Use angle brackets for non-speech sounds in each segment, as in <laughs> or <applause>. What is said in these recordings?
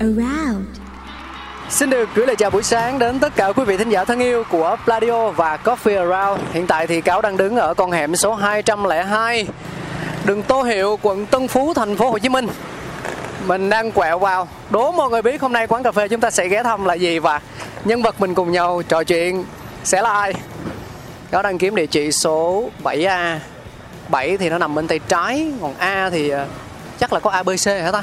Around Xin được gửi lời chào buổi sáng đến tất cả quý vị thính giả thân yêu của Pladio và Coffee Around. Hiện tại thì Cáo đang đứng ở con hẻm số 202, đường Tô Hiệu, quận Tân Phú, thành phố Hồ Chí Minh. Mình đang quẹo vào. Đố mọi người biết hôm nay quán cà phê chúng ta sẽ ghé thăm là gì và nhân vật mình cùng nhau trò chuyện sẽ là ai? Cáo đang kiếm địa chỉ số 7A. 7 thì nó nằm bên tay trái, còn A thì ờ, chắc là có ABC hả ta?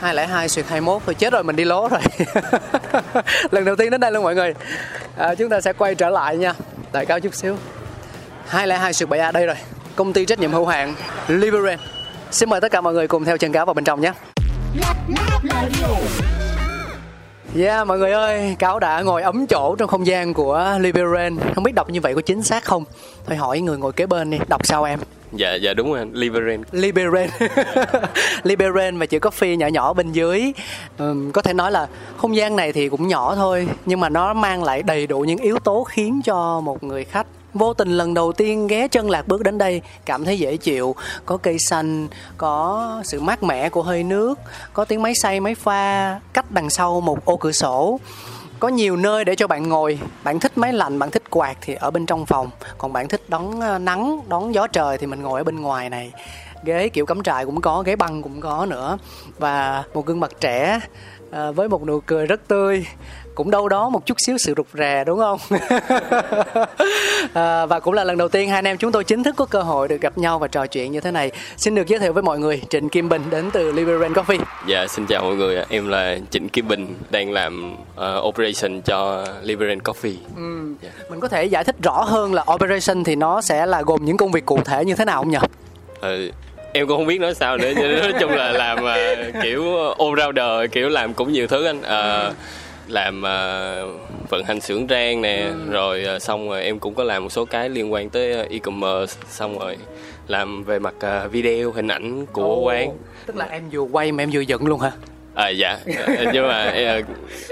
202 xuyệt 21 thôi chết rồi mình đi lố rồi. <laughs> Lần đầu tiên đến đây luôn mọi người. À, chúng ta sẽ quay trở lại nha tại cao chút xíu. 202 xuyệt 7A đây rồi công ty trách nhiệm hữu hạn Liberen xin mời tất cả mọi người cùng theo chân cáo vào bên trong nhé. Yeah mọi người ơi, Cáo đã ngồi ấm chỗ trong không gian của Liberen Không biết đọc như vậy có chính xác không? Thôi hỏi người ngồi kế bên đi, đọc sao em? Dạ dạ đúng rồi Liberen Liberen Liberen <laughs> mà chữ coffee nhỏ nhỏ bên dưới. Ừm, có thể nói là không gian này thì cũng nhỏ thôi nhưng mà nó mang lại đầy đủ những yếu tố khiến cho một người khách vô tình lần đầu tiên ghé chân lạc bước đến đây cảm thấy dễ chịu. Có cây xanh có sự mát mẻ của hơi nước có tiếng máy xay máy pha cách đằng sau một ô cửa sổ có nhiều nơi để cho bạn ngồi, bạn thích máy lạnh, bạn thích quạt thì ở bên trong phòng. Còn bạn thích đón ờ, nắng, đón gió trời thì mình ngồi ở bên ngoài này. Ghế kiểu cắm trại cũng có, ghế băng cũng có nữa. Và một gương mặt trẻ ờ, với một nụ cười rất tươi cũng đâu đó một chút xíu sự rụt rè đúng không? <laughs> À, và cũng là lần đầu tiên hai anh em chúng tôi chính thức có cơ hội được gặp nhau và trò chuyện như thế này. Xin được giới thiệu với mọi người Trịnh Kim Bình đến từ Liberen Coffee. Dạ xin chào mọi người ạ. em là Trịnh Kim Bình đang làm ờ, operation cho Liveren Coffee. Dạ. mình có thể giải thích rõ hơn là operation thì nó sẽ là gồm những công việc cụ thể như thế nào không nhỉ? Ờ, em cũng không biết nói sao nữa nói chung là làm ờ, kiểu all rounder kiểu làm cũng nhiều thứ anh. Ờ, làm ờ, vận hành xưởng rang nè rồi ờ, xong rồi em cũng có làm một số cái liên quan tới ờ, e-commerce xong rồi làm về mặt ờ, video hình ảnh của Ồ, quán tức là em vừa quay mà em vừa dựng luôn hả À dạ, <laughs> nhưng mà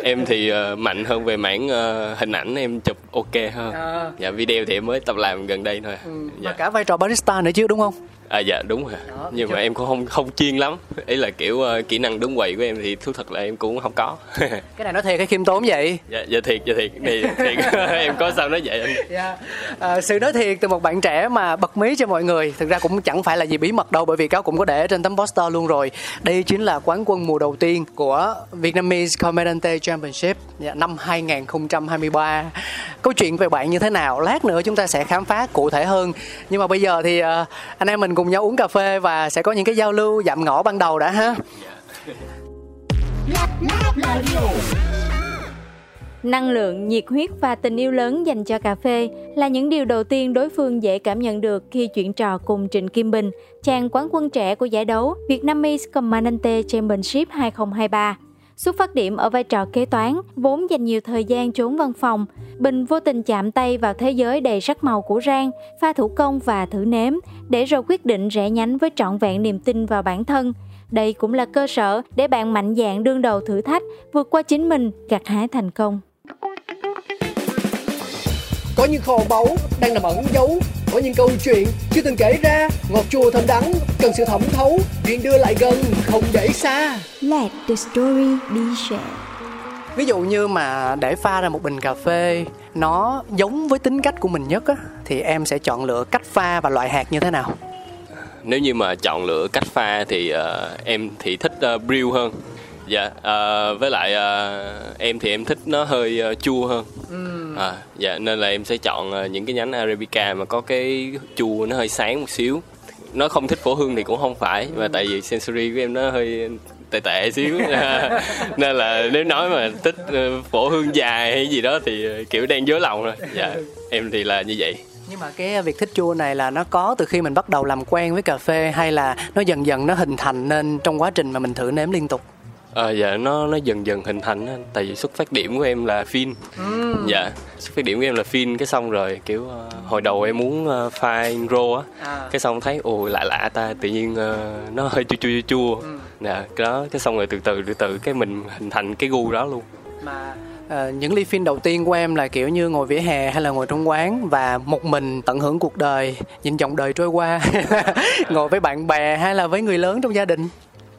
em thì mạnh hơn về mảng hình ảnh em chụp ok hơn. À. Dạ video thì em mới tập làm gần đây thôi. và Dạ. cả vai trò barista nữa chứ đúng không À dạ đúng rồi. Đó, Nhưng mà em cũng không không chuyên lắm. Ý là kiểu ờ, kỹ năng đứng quầy của em thì thú thật là em cũng không có. <laughs> cái này nói thiệt hay khiêm tốn vậy dạ dạ thiệt dạ thiệt thì thiệt <laughs> em có sao nói vậy anh. Dạ. À, sự nói thiệt từ một bạn trẻ mà bật mí cho mọi người thực ra cũng chẳng phải là gì bí mật đâu bởi vì cáo cũng có để trên tấm poster luôn rồi đây chính là quán quân mùa đầu tiên của Vietnamese Comediante Championship dạ, năm 2023 câu chuyện về bạn như thế nào lát nữa chúng ta sẽ khám phá cụ thể hơn nhưng mà bây giờ thì à, anh em mình cùng nhau uống cà phê và sẽ có những cái giao lưu dạm ngõ ban đầu đã ha Năng lượng, nhiệt huyết và tình yêu lớn dành cho cà phê là những điều đầu tiên đối phương dễ cảm nhận được khi chuyện trò cùng Trịnh Kim Bình, chàng quán quân trẻ của giải đấu Vietnamese Comandante Championship 2023. Xuất phát điểm ở vai trò kế toán, vốn dành nhiều thời gian trốn văn phòng, Bình vô tình chạm tay vào thế giới đầy sắc màu của rang, pha thủ công và thử nếm, để rồi quyết định rẽ nhánh với trọn vẹn niềm tin vào bản thân. Đây cũng là cơ sở để bạn mạnh dạn đương đầu thử thách, vượt qua chính mình, gặt hái thành công. Có những kho báu đang nằm ẩn giấu có những câu chuyện chưa từng kể ra. Ngọt chua thơm đắng cần sự thẩm thấu. Chuyện đưa lại gần không để xa. Let the story be shared. Ví dụ như mà để pha ra một bình cà phê Nó giống với tính cách của mình nhất á Thì em sẽ chọn lựa cách pha và loại hạt như thế nào? Nếu như mà chọn lựa cách pha thì ờ, em thì thích uh, brew hơn. Dạ à, với lại à, em thì em thích nó hơi à, chua hơn. À, dạ nên là em sẽ chọn à, những cái nhánh arabica mà có cái chua nó hơi sáng một xíu. Nó không thích phổ hương thì cũng không phải mà tại vì sensory của em nó hơi tệ tệ xíu. <laughs> Nên là nếu nói mà thích ờ, phổ hương dài hay gì đó thì ờ, kiểu đang dối lòng rồi. Dạ em thì là như vậy. Nhưng mà cái việc thích chua này là nó có từ khi mình bắt đầu làm quen với cà phê hay là nó dần dần nó hình thành nên trong quá trình mà mình thử nếm liên tục Ờ dạ nó nó dần dần hình thành á tại vì xuất phát điểm của em là phin dạ xuất phát điểm của em là phin cái xong rồi kiểu ờ, hồi đầu em muốn uh, pha rô á À. cái xong thấy ồ lạ lạ ta tự nhiên ờ, nó hơi chua chua chua chua. Dạ cái đó cái xong rồi từ từ từ từ cái mình hình thành cái gu đó luôn. Mà ờ, những ly phim đầu tiên của em là kiểu như ngồi vỉa hè hay là ngồi trong quán và một mình tận hưởng cuộc đời nhìn dòng đời trôi qua <laughs> ngồi với bạn bè hay là với người lớn trong gia đình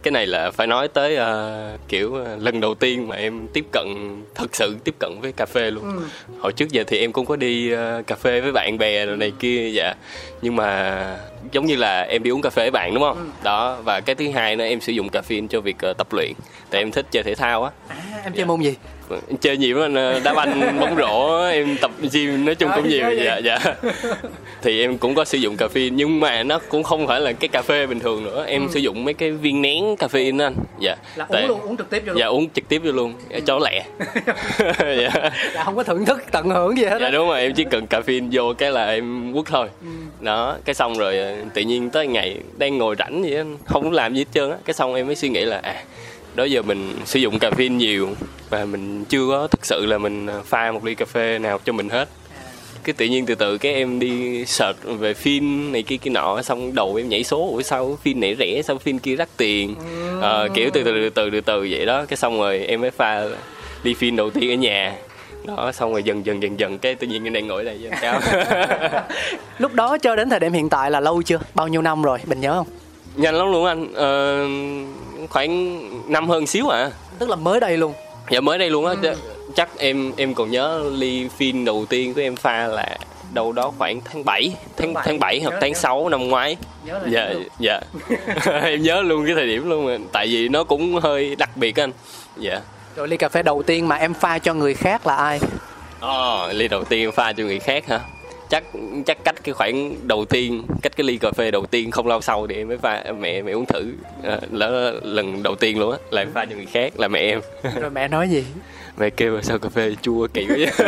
cái này là phải nói tới ờ, kiểu ờ, lần đầu tiên mà em tiếp cận thật sự tiếp cận với cà phê luôn. Hồi trước giờ thì em cũng có đi ờ, cà phê với bạn bè rồi này kia dạ. Nhưng mà giống như là em đi uống cà phê với bạn đúng không? Đó và cái thứ hai nữa em sử dụng caffeine cho việc ờ, tập luyện. Tại em thích chơi thể thao á. À, em chơi môn gì chơi nhiều anh, đá banh <laughs> bóng rổ em tập gym nói chung cũng nhiều dạ dạ. Thì em cũng có sử dụng cà phê nhưng mà nó cũng không phải là cái cà phê bình thường nữa. Em sử dụng mấy cái viên nén cà phê đó anh dạ. Là Tại- uống luôn uống trực tiếp vô luôn? Dạ uống trực tiếp vô luôn cho lẹ. <laughs> <laughs> Dạ. Là không có thưởng thức tận hưởng gì hết dạ đúng rồi em chỉ cần cà phê vô cái là em quất thôi. Đó cái xong rồi ờ, tự nhiên tới ngày đang ngồi rảnh á, không làm gì hết trơn á. Cái xong em mới suy nghĩ là à đó giờ mình sử dụng cà phê nhiều và mình chưa có thực sự là mình ờ, pha một ly cà phê nào cho mình hết. Cái tự nhiên từ từ cái em đi search về phim này kia kia nọ xong đầu em nhảy số ủa sao phim này rẻ sao phim kia đắt tiền? Ờ, kiểu từ từ từ từ từ từ vậy đó. Cái xong rồi em mới pha ly phim đầu tiên ở nhà. Đó xong rồi dần dần dần dần cái tự nhiên em đang ngồi đây <laughs> cao lúc đó cho đến thời điểm hiện tại là lâu chưa? Bao nhiêu năm rồi? Mình nhớ không nhanh lắm luôn anh. Ờ, khoảng năm hơn xíu à. Tức là mới đây luôn. Dạ mới đây luôn á. Ch- chắc em em còn nhớ ly phim đầu tiên của em pha là đâu đó khoảng tháng 7 tháng tháng 7 hoặc tháng nhớ. 6 năm ngoái. Dạ dạ. <laughs> Em nhớ luôn cái thời điểm luôn rồi. tại vì nó cũng hơi đặc biệt anh. Dạ. Rồi ly cà phê đầu tiên mà em pha cho người khác là ai? Ờ, ly đầu tiên pha cho người khác hả? Chắc chắc cách cái khoảng đầu tiên, cách cái ly cà phê đầu tiên không lâu sau thì em mới pha mẹ mẹ uống thử. À, đó là lần đầu tiên luôn á, là em pha cho người khác là mẹ em. rồi mẹ nói gì mẹ kêu là sao cà phê chua kỳ quá vậy?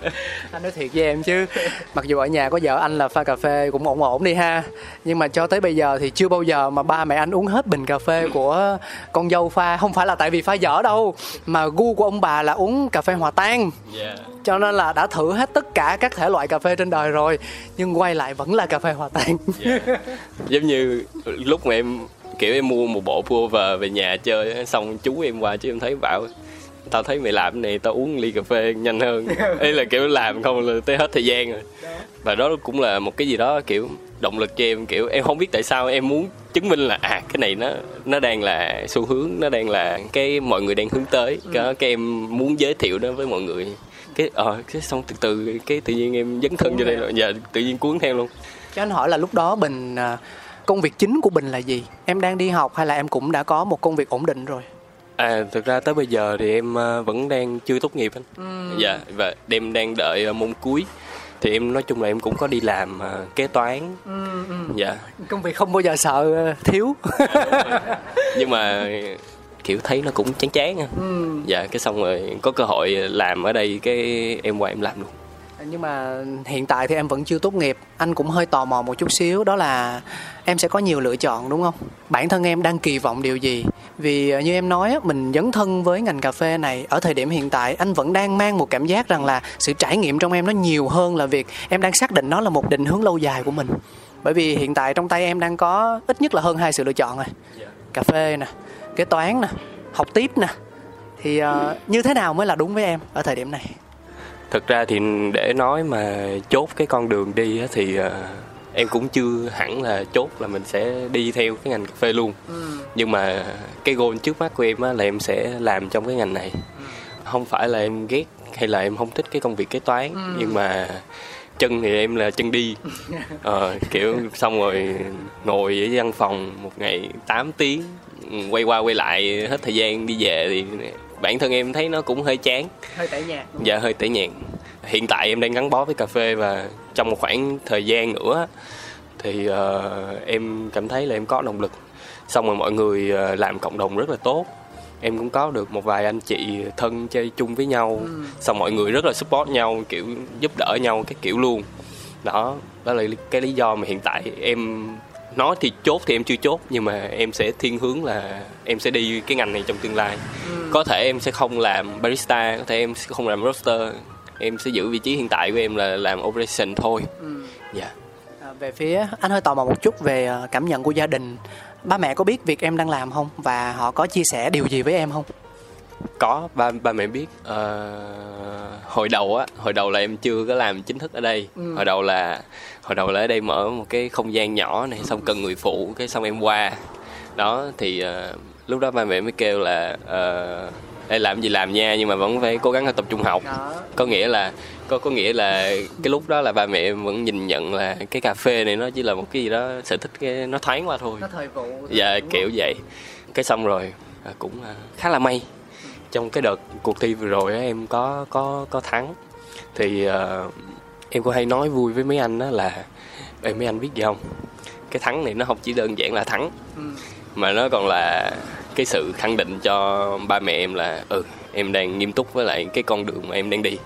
<laughs> anh nói thiệt với em chứ. Mặc dù ở nhà có vợ anh là pha cà phê cũng ổn ổn đi ha. Nhưng mà cho tới bây giờ thì chưa bao giờ mà ba mẹ anh uống hết bình cà phê của con dâu pha. Không phải là tại vì pha dở đâu mà gu của ông bà là uống cà phê hòa tan. Cho nên là đã thử hết tất cả các thể loại cà phê trên đời rồi nhưng quay lại vẫn là cà phê hòa tan. Dạ. Giống như lúc mà em kiểu em mua một bộ pullover về nhà chơi xong chú em qua chứ em thấy bảo tao thấy mày làm cái này tao uống ly cà phê nhanh hơn. <laughs> Ấy là kiểu làm không là tới hết thời gian rồi. Và đó cũng là một cái gì đó kiểu động lực cho em kiểu em không biết tại sao em muốn chứng minh là à cái này nó nó đang là xu hướng nó đang là cái mọi người đang hướng tới. Cái, cái em muốn giới thiệu nó với mọi người. Cái ờ cái xong từ từ cái tự nhiên em dấn thân vô đây rồi. dạ tự nhiên cuốn theo luôn. Cho anh hỏi là lúc đó bình à, công việc chính của bình là gì? Em đang đi học hay là em cũng đã có một công việc ổn định rồi À thực ra tới bây giờ thì em ờ, vẫn đang chưa tốt nghiệp anh. Dạ và em đang đợi ờ, môn cuối. Thì em nói chung là em cũng có đi làm ờ, kế toán. Dạ. công việc không bao giờ sợ thiếu Nhưng mà kiểu thấy nó cũng chán chán anh. Dạ cái xong rồi có cơ hội làm ở đây cái em qua em làm luôn. Nhưng mà hiện tại thì em vẫn chưa tốt nghiệp. Anh cũng hơi tò mò một chút xíu đó là em sẽ có nhiều lựa chọn đúng không? Bản thân em đang kỳ vọng điều gì? Vì ờ, như em nói mình dấn thân với ngành cà phê này ở thời điểm hiện tại anh vẫn đang mang một cảm giác rằng là sự trải nghiệm trong em nó nhiều hơn là việc em đang xác định nó là một định hướng lâu dài của mình. Bởi vì hiện tại trong tay em đang có ít nhất là hơn hai sự lựa chọn rồi. Cà phê nè kế toán nè học tiếp nè. Thì ờ, như thế nào mới là đúng với em ở thời điểm này Thực ra thì để nói mà chốt cái con đường đi thì ờ, em cũng chưa hẳn là chốt là mình sẽ đi theo cái ngành cà phê luôn. Nhưng mà cái goal trước mắt của em á là em sẽ làm trong cái ngành này. Không phải là em ghét hay là em không thích cái công việc kế toán nhưng mà chân thì em là chân đi <laughs> ờ, kiểu xong rồi ngồi ở văn phòng một ngày 8 tiếng quay qua quay lại hết thời gian đi về thì bản thân em thấy nó cũng hơi chán. Hơi tẻ nhạt dạ hơi tẻ nhạt. Hiện tại em đang gắn bó với cà phê và trong một khoảng thời gian nữa thì uh, em cảm thấy là em có động lực. Xong rồi mọi người uh, làm cộng đồng rất là tốt. Em cũng có được một vài anh chị thân chơi chung với nhau. Ừ. xong mọi người rất là support nhau kiểu giúp đỡ nhau cái kiểu luôn. Đó đó là cái lý do mà hiện tại em nói thì chốt thì em chưa chốt nhưng mà em sẽ thiên hướng là em sẽ đi cái ngành này trong tương lai ừ. có thể em sẽ không làm barista có thể em sẽ không làm roaster em sẽ giữ vị trí hiện tại của em là làm operation thôi ừ. dạ yeah. à, về phía anh hơi tò mò một chút về ờ, cảm nhận của gia đình ba mẹ có biết việc em đang làm không và họ có chia sẻ điều gì với em không có ba ba mẹ biết uh, hồi đầu á hồi đầu là em chưa có làm chính thức ở đây ừ. hồi đầu là hồi đầu là ở đây mở một cái không gian nhỏ này xong cần người phụ cái xong em qua. Đó thì uh, lúc đó ba mẹ mới kêu là uh, Ê, làm gì làm nha nhưng mà vẫn phải cố gắng tập trung học. Đó. có nghĩa là có có nghĩa là cái lúc đó là ba mẹ vẫn nhìn nhận là cái cà phê này nó chỉ là một cái gì đó sở thích cái nó thoáng qua thôi. Nó thời vụ dạ kiểu không? vậy. Cái xong rồi à, cũng à, khá là may. Trong cái đợt cuộc thi vừa rồi á em có có có thắng. Thì uh, em có hay nói vui với mấy anh đó là Ê, mấy anh biết gì không? Cái thắng này nó không chỉ đơn giản là thắng ừ. mà nó còn là cái sự khẳng định cho ba mẹ em là ừ em đang nghiêm túc với lại cái con đường mà em đang đi.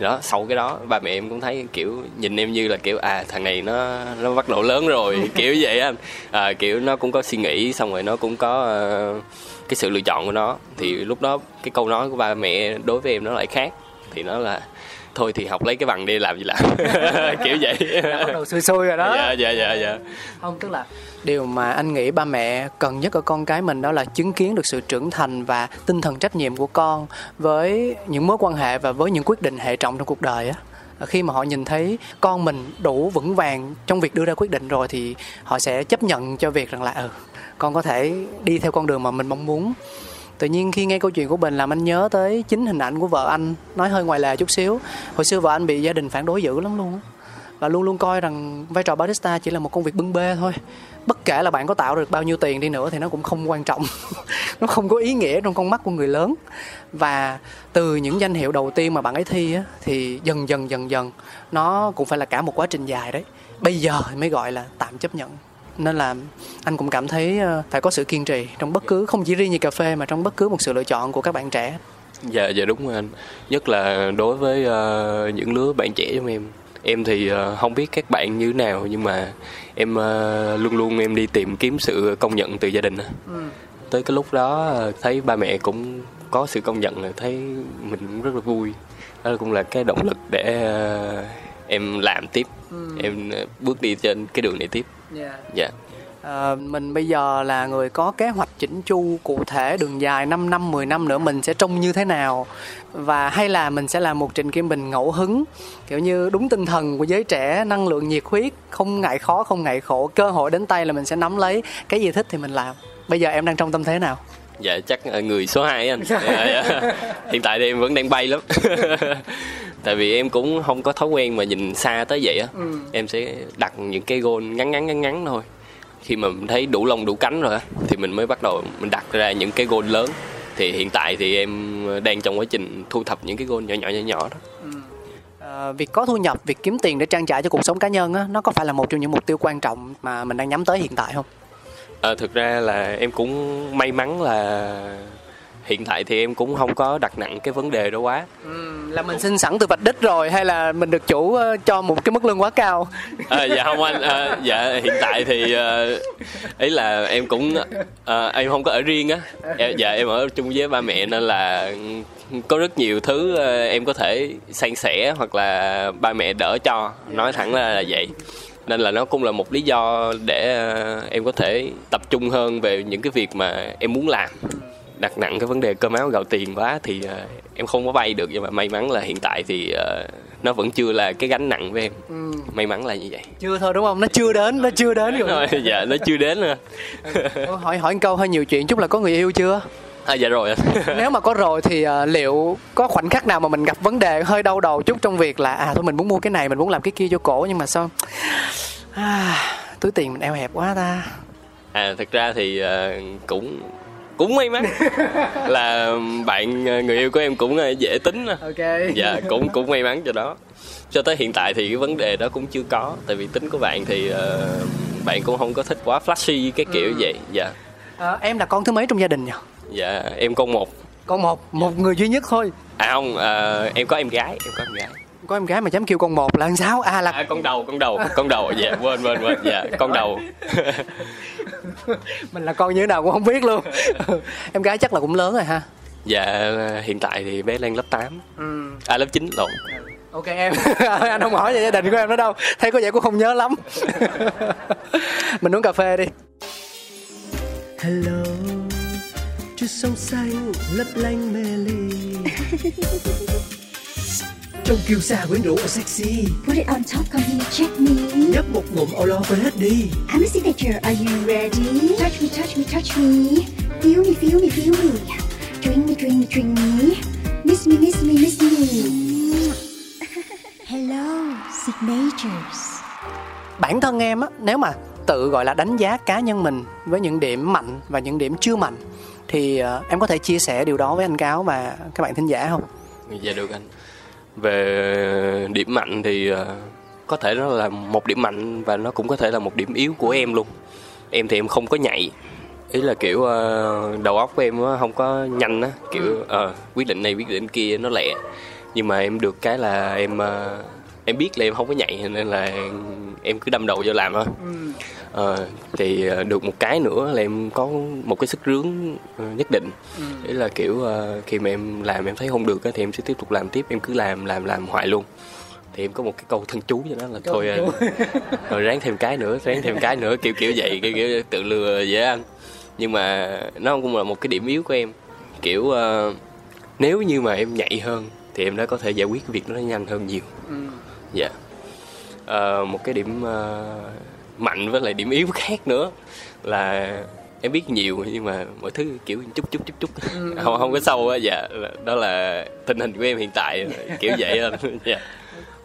Đó sau cái đó ba mẹ em cũng thấy kiểu nhìn em như là kiểu à thằng này nó nó bắt đầu lớn rồi. <laughs> Kiểu vậy anh. À, kiểu nó cũng có suy nghĩ xong rồi nó cũng có uh, cái sự lựa chọn của nó. Thì lúc đó cái câu nói của ba mẹ đối với em nó lại khác. Thì nó là thôi thì học lấy cái bằng đi làm gì làm. <laughs> Kiểu vậy. Bắt đầu xui xui rồi đó. Dạ dạ dạ dạ. Không tức là điều mà anh nghĩ ba mẹ cần nhất ở con cái mình đó là chứng kiến được sự trưởng thành và tinh thần trách nhiệm của con với những mối quan hệ và với những quyết định hệ trọng trong cuộc đời á. Khi mà họ nhìn thấy con mình đủ vững vàng trong việc đưa ra quyết định rồi thì họ sẽ chấp nhận cho việc rằng là ừ con có thể đi theo con đường mà mình mong muốn tự nhiên khi nghe câu chuyện của bình làm anh nhớ tới chính hình ảnh của vợ anh. Nói hơi ngoài lề chút xíu. Hồi xưa vợ anh bị gia đình phản đối dữ lắm luôn và luôn luôn coi rằng vai trò barista chỉ là một công việc bưng bê thôi. Bất kể là bạn có tạo được bao nhiêu tiền đi nữa thì nó cũng không quan trọng. <laughs> Nó không có ý nghĩa trong con mắt của người lớn. Và từ những danh hiệu đầu tiên mà bạn ấy thi á, thì dần dần dần dần nó cũng phải là cả một quá trình dài đấy. Bây giờ mới gọi là tạm chấp nhận nên là anh cũng cảm thấy ờ, phải có sự kiên trì trong bất cứ không chỉ riêng như cà phê mà trong bất cứ một sự lựa chọn của các bạn trẻ. Dạ dạ đúng rồi anh. Nhất là đối với uh, những lứa bạn trẻ trong em. Em thì uh, không biết các bạn như thế nào nhưng mà em uh, luôn luôn em đi tìm kiếm sự công nhận từ gia đình ừ. tới cái lúc đó thấy ba mẹ cũng có sự công nhận thấy mình cũng rất là vui. Đó cũng là cái động lực để em làm tiếp ừ. em bước đi trên cái đường này tiếp dạ yeah. Yeah. À, mình bây giờ là người có kế hoạch chỉnh chu cụ thể đường dài 5 năm 10 năm nữa mình sẽ trông như thế nào và hay là mình sẽ làm một Trịnh Kim Bình ngẫu hứng kiểu như đúng tinh thần của giới trẻ năng lượng nhiệt huyết không ngại khó không ngại khổ cơ hội đến tay là mình sẽ nắm lấy cái gì thích thì mình làm bây giờ em đang trong tâm thế nào dạ chắc người số 2 anh. <laughs> Dạ, dạ. hiện tại thì em vẫn đang bay lắm. <laughs> Tại vì em cũng không có thói quen mà nhìn xa tới vậy á. Ừ. em sẽ đặt những cái gôn ngắn ngắn ngắn ngắn thôi. Khi mà mình thấy đủ lông đủ cánh rồi thì mình mới bắt đầu mình đặt ra những cái gôn lớn. Thì hiện tại thì em đang trong quá trình thu thập những cái gôn nhỏ nhỏ nhỏ nhỏ đó. Ừ. à, việc có thu nhập việc kiếm tiền để trang trải cho cuộc sống cá nhân á nó có phải là một trong những mục tiêu quan trọng mà mình đang nhắm tới hiện tại không à, thực ra là em cũng may mắn là hiện tại thì em cũng không có đặt nặng cái vấn đề đó quá. Ừ, là mình xin sẵn từ vạch đích rồi hay là mình được chủ ờ, cho một cái mức lương quá cao? À, <laughs> dạ không anh à, dạ hiện tại thì uh, ý là em cũng uh, em không có ở riêng á. Dạ em ở chung với ba mẹ nên là có rất nhiều thứ em có thể san sẻ hoặc là ba mẹ đỡ cho. Nói thẳng là, là vậy nên là nó cũng là một lý do để uh, em có thể tập trung hơn về những cái việc mà em muốn làm. Đặt nặng cái vấn đề cơm áo gạo tiền quá thì uh, em không có vay được nhưng mà may mắn là hiện tại thì uh, nó vẫn chưa là cái gánh nặng với em. Ừ. may mắn là như vậy. Chưa thôi đúng không? Nó chưa đến nó chưa đến. Rồi dạ nó chưa đến nữa. <laughs> Hỏi hỏi câu hơi nhiều chuyện chút là có người yêu chưa À, dạ rồi. <laughs> Nếu mà có rồi thì uh, liệu có khoảnh khắc nào mà mình gặp vấn đề hơi đau đầu chút trong việc là à thôi mình muốn mua cái này mình muốn làm cái kia cho cổ nhưng mà sao? À, túi tiền mình eo hẹp quá ta. À thực ra thì uh, cũng cũng may mắn <laughs> là bạn người yêu của em cũng dễ tính ok. Dạ cũng cũng may mắn cho đó. Cho tới hiện tại thì cái vấn đề đó cũng chưa có tại vì tính của bạn thì uh, bạn cũng không có thích quá flashy cái kiểu ừ. vậy. Dạ. À, em là con thứ mấy trong gia đình nhỉ dạ em con một. Con một một người duy nhất thôi. À không uh, em có em gái em có em gái. Có em gái mà dám kêu con một là sao? À là à, con đầu con đầu con đầu. Dạ quên quên quên. Dạ con đầu. <laughs> Mình là con như thế nào cũng không biết luôn. <laughs> Em gái chắc là cũng lớn rồi ha. Dạ hiện tại thì bé lên lớp 8 ừ. à lớp 9 lộn. Ok em. <laughs> Anh không hỏi về gia đình của em nữa đâu. Thấy có vẻ cũng không nhớ lắm. Mình uống cà phê đi. Hello chút sông xanh lấp lánh mê ly. <laughs> Trông kiêu sa quyến rũ và sexy. Put it on top, come here, check me. Nhấp một ngụm lo quên hết đi. I'm a signature, are you ready? Touch me, touch me, touch me. Feel me, feel me, feel me. Drink me, drink me, drink me. Miss me, miss me, miss me. <laughs> Hello, signatures. Bản thân em á, nếu mà tự gọi là đánh giá cá nhân mình với những điểm mạnh và những điểm chưa mạnh thì uh, em có thể chia sẻ điều đó với anh cáo và các bạn thính giả không? Dạ được anh. Về điểm mạnh thì ờ, có thể nó là một điểm mạnh và nó cũng có thể là một điểm yếu của em luôn. Em thì em không có nhạy. Ý là kiểu uh, đầu óc của em không có nhanh á kiểu uh, quyết định này quyết định kia nó lẹ. Nhưng mà em được cái là em em biết là em không có nhạy nên là em cứ đâm đầu vô làm thôi. Ừ. ờ, thì ờ, được một cái nữa là em có một cái sức rướng ờ, nhất định. Ừ. đấy là kiểu uh, khi mà em làm em thấy không được thì em sẽ tiếp tục làm tiếp em cứ làm làm làm hoài luôn. Thì em có một cái câu thân chú cho đó là câu thôi rồi <laughs> ráng thêm cái nữa ráng thêm cái nữa kiểu kiểu vậy kiểu, kiểu tự lừa dễ ăn nhưng mà nó cũng là một cái điểm yếu của em. Kiểu uh, nếu như mà em nhạy hơn thì em đã có thể giải quyết cái việc nó nhanh hơn nhiều. Ừ. Dạ. Uh, một cái điểm uh, mạnh với lại điểm yếu khác nữa là em biết nhiều nhưng mà mọi thứ kiểu chút chút chút chút ừ. không không có sâu á dạ đó là tình hình của em hiện tại kiểu vậy anh <laughs> dạ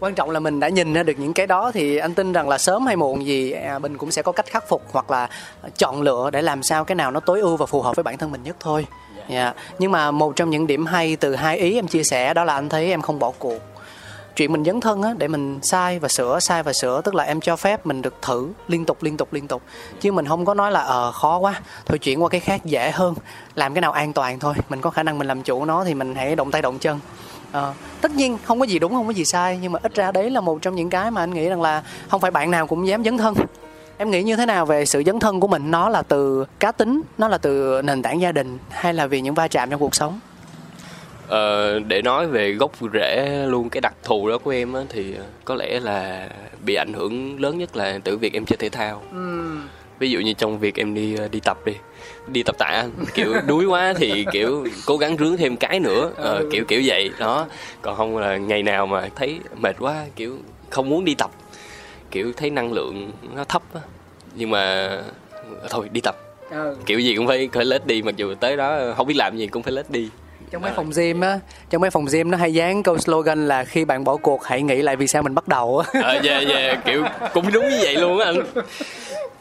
quan trọng là mình đã nhìn ra được những cái đó thì anh tin rằng là sớm hay muộn gì à, mình cũng sẽ có cách khắc phục hoặc là chọn lựa để làm sao cái nào nó tối ưu và phù hợp với bản thân mình nhất thôi yeah. Dạ. yeah. nhưng mà một trong những điểm hay từ hai ý em chia sẻ đó là anh thấy em không bỏ cuộc chuyện mình dấn thân á để mình sai và sửa sai và sửa tức là em cho phép mình được thử liên tục liên tục liên tục. Chứ mình không có nói là ờ khó quá thôi chuyển qua cái khác dễ hơn làm cái nào an toàn thôi mình có khả năng mình làm chủ nó thì mình hãy động tay động chân. À, tất nhiên không có gì đúng không có gì sai nhưng mà ít ra đấy là một trong những cái mà anh nghĩ rằng là không phải bạn nào cũng dám dấn thân. Em nghĩ như thế nào về sự dấn thân của mình? Nó là từ cá tính nó là từ nền tảng gia đình hay là vì những va chạm trong cuộc sống? Ờ, để nói về gốc rễ luôn cái đặc thù đó của em á, thì có lẽ là bị ảnh hưởng lớn nhất là từ việc em chơi thể thao ừ. ví dụ như trong việc em đi đi tập đi đi tập tạ kiểu đuối quá thì kiểu cố gắng rướng thêm cái nữa ờ, ừ. kiểu kiểu vậy đó còn không là ngày nào mà thấy mệt quá kiểu không muốn đi tập kiểu thấy năng lượng nó thấp á nhưng mà thôi đi tập ừ. kiểu gì cũng phải phải lết đi mặc dù tới đó không biết làm gì cũng phải lết đi trong mấy phòng gym á trong mấy phòng gym nó hay dán câu slogan là khi bạn bỏ cuộc hãy nghĩ lại vì sao mình bắt đầu. Á ờ dạ dạ kiểu cũng đúng như vậy luôn á anh.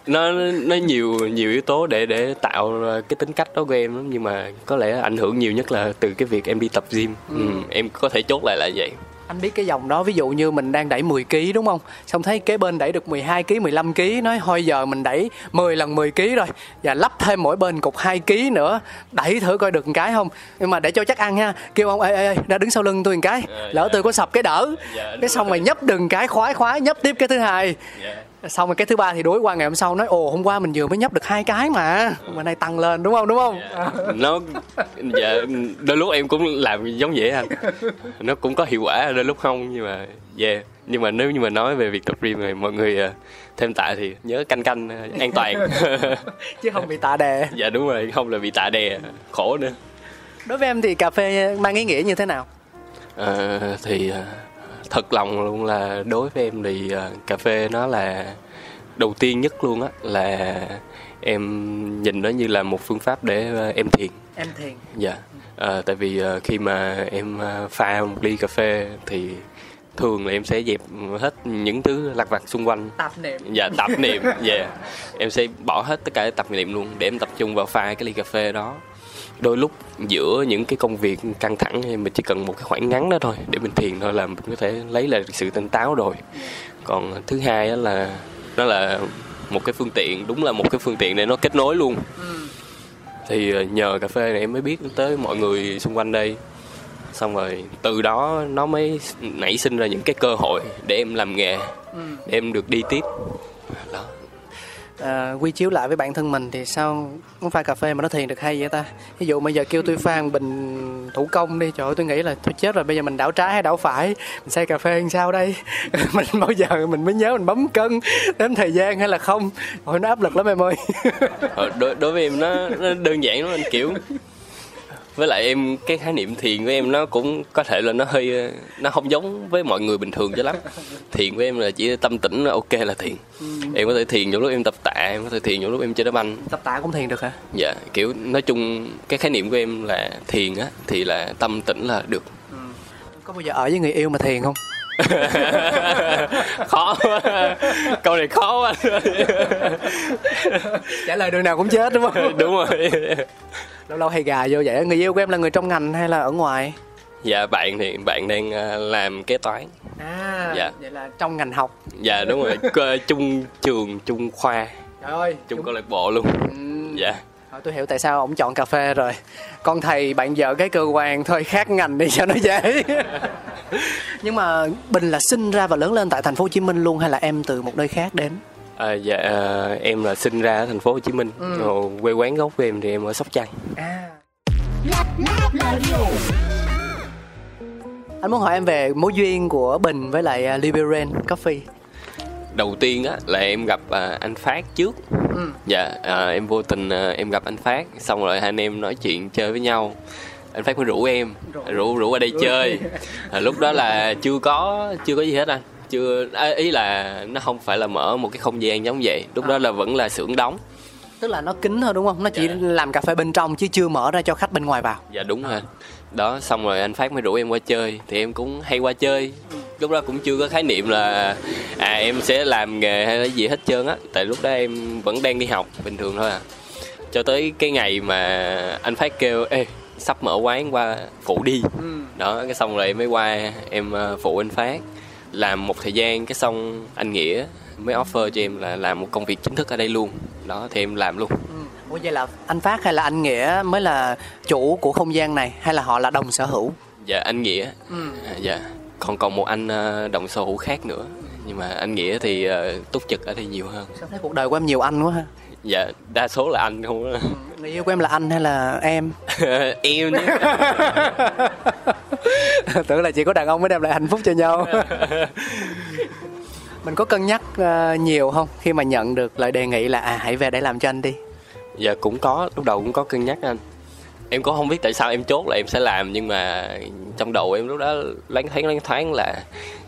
Nó nó nhiều nhiều yếu tố để để tạo cái tính cách đó của em lắm nhưng mà có lẽ ảnh hưởng nhiều nhất là từ cái việc em đi tập gym. Ừ. Ừ, em có thể chốt lại là vậy anh biết cái dòng đó ví dụ như mình đang đẩy 10 kg đúng không? Xong thấy kế bên đẩy được 12 kg 15 kg nói thôi giờ mình đẩy 10 lần 10 kg rồi và lắp thêm mỗi bên cục 2 kg nữa đẩy thử coi được một cái không? Nhưng mà để cho chắc ăn ha kêu ông ê ê ê ra đứng sau lưng tôi một cái ờ, lỡ dạ. tôi có sập cái đỡ. Dạ, cái xong mày nhấp đừng cái khoái khoái nhấp tiếp cái thứ hai. Dạ xong rồi cái thứ ba thì đối qua ngày hôm sau nói ồ hôm qua mình vừa mới nhấp được hai cái mà. Bữa nay tăng lên đúng không? Đúng không? Yeah. Dạ. nó dạ đôi lúc em cũng làm giống vậy anh. Nó cũng có hiệu quả đôi lúc không nhưng mà yeah nhưng mà nếu như mà nói về việc tập gym thì mọi người à, thêm tạ thì nhớ canh canh à, an toàn. <laughs> Chứ không bị tạ đè. Dạ đúng rồi không là bị tạ đè khổ nữa. Đối với em thì cà phê mang ý nghĩa như thế nào? À, thì thật lòng luôn là đối với em thì uh, cà phê nó là đầu tiên nhất luôn á là em nhìn nó như là một phương pháp để uh, em thiền. Em thiền. Dạ. Uh, tại vì khi mà em pha một ly cà phê thì thường là em sẽ dẹp hết những thứ lặt vặt xung quanh. Tạp niệm. Dạ tạp niệm <laughs> dạ. Em sẽ bỏ hết tất cả tạp niệm luôn để em tập trung vào pha cái ly cà phê đó đôi lúc giữa những cái công việc căng thẳng thì mình chỉ cần một cái khoảng ngắn đó thôi để mình thiền thôi là mình có thể lấy lại sự tỉnh táo rồi. Còn thứ hai đó là nó là một cái phương tiện, đúng là một cái phương tiện để nó kết nối luôn. Thì ờ, nhờ cà phê này em mới biết tới mọi người xung quanh đây. Xong rồi từ đó nó mới nảy sinh ra những cái cơ hội để em làm nghề, để em được đi tiếp. Đó à, quy chiếu lại với bản thân mình thì sao? Uống pha cà phê mà nó thiền được hay vậy ta? Ví dụ bây giờ kêu tôi pha một bình thủ công đi trời ơi tôi nghĩ là tôi chết rồi bây giờ mình đảo trái hay đảo phải? Mình xay cà phê làm sao đây? <laughs> Mình bao giờ mình mới nhớ mình bấm cân đếm thời gian hay là không? Ôi nó áp lực lắm em ơi. Ờ, đối, đối với em nó, nó đơn giản lắm anh kiểu với lại em cái khái niệm thiền của em nó cũng có thể là nó hơi ờ, nó không giống với mọi người bình thường cho lắm. Thiền với em là chỉ tâm tĩnh là ok là thiền. Em có thể thiền những lúc em tập tạ em có thể thiền những lúc em chơi đá banh. Tập tạ cũng thiền được hả? Dạ kiểu nói chung cái khái niệm của em là thiền á thì là tâm tĩnh là được. Có bao giờ ở với người yêu mà thiền không khó quá. câu này khó quá. Trả lời đường nào cũng chết đúng không? Đúng rồi. Lâu lâu hay gà vô vậy người yêu của em là người trong ngành hay là ở ngoài? Dạ bạn thì bạn đang ờ, làm kế toán. À Dạ. vậy là trong ngành học. Dạ đúng rồi. Chung trường chung khoa. Trời ơi chung câu lạc bộ luôn. Ừm, dạ tôi hiểu tại sao ông chọn cà phê rồi Con thầy bạn vợ cái cơ quan thôi khác ngành đi cho nó dễ <laughs> Nhưng mà Bình là sinh ra và lớn lên tại thành phố Hồ Chí Minh luôn hay là em từ một nơi khác đến? à, dạ à, em là sinh ra ở thành phố Hồ Chí Minh Ừ. rồi quê quán gốc của em thì em ở Sóc Trăng À. Anh muốn hỏi em về mối duyên của Bình với lại uh, Liberian Coffee đầu tiên á là em gặp à, anh Phát trước. Ừ. dạ à, em vô tình à, em gặp anh Phát xong rồi hai anh em nói chuyện chơi với nhau. Anh Phát mới rủ em rủ. rủ qua đây chơi. À, lúc đó là <laughs> chưa có chưa có gì hết anh. Chưa à, ý là nó không phải là mở một cái không gian giống vậy. Lúc đó là vẫn là xưởng đóng. Tức là nó kín thôi đúng không? Nó chỉ Dạ. làm cà phê bên trong chứ chưa mở ra cho khách bên ngoài vào. Dạ đúng rồi. Đó xong rồi anh phát mới rủ em qua chơi. Thì em cũng hay qua chơi lúc đó cũng chưa có khái niệm là à em sẽ làm nghề hay là gì hết trơn á. Tại lúc đó em vẫn đang đi học bình thường thôi à. Cho tới cái ngày mà anh phát kêu ê sắp mở quán qua phụ đi. Đó cái xong rồi em mới qua em ờ, phụ anh phát. Làm một thời gian cái xong anh nghĩa mới offer cho em là làm một công việc chính thức ở đây luôn. Đó thì em làm luôn. Ủa vậy là anh Phát hay là anh Nghĩa mới là chủ của không gian này hay là họ là đồng sở hữu? dạ anh nghĩa. À, dạ còn còn một anh ờ, đồng sở hữu khác nữa nhưng mà anh nghĩa thì ờ, túc trực ở đây nhiều hơn Sao thấy cuộc đời của em nhiều anh quá ha? dạ đa số là anh không á. Người yêu của em là anh hay là em? <laughs> em <laughs> Tưởng là chỉ có đàn ông mới đem lại hạnh phúc cho nhau. <laughs> Mình có cân nhắc ờ, nhiều không khi mà nhận được lời đề nghị là à hãy về đây làm cho anh đi. dạ cũng có lúc đầu cũng có cân nhắc anh em cũng không biết tại sao em chốt là em sẽ làm nhưng mà trong đầu em lúc đó loáng thoáng loáng thoáng là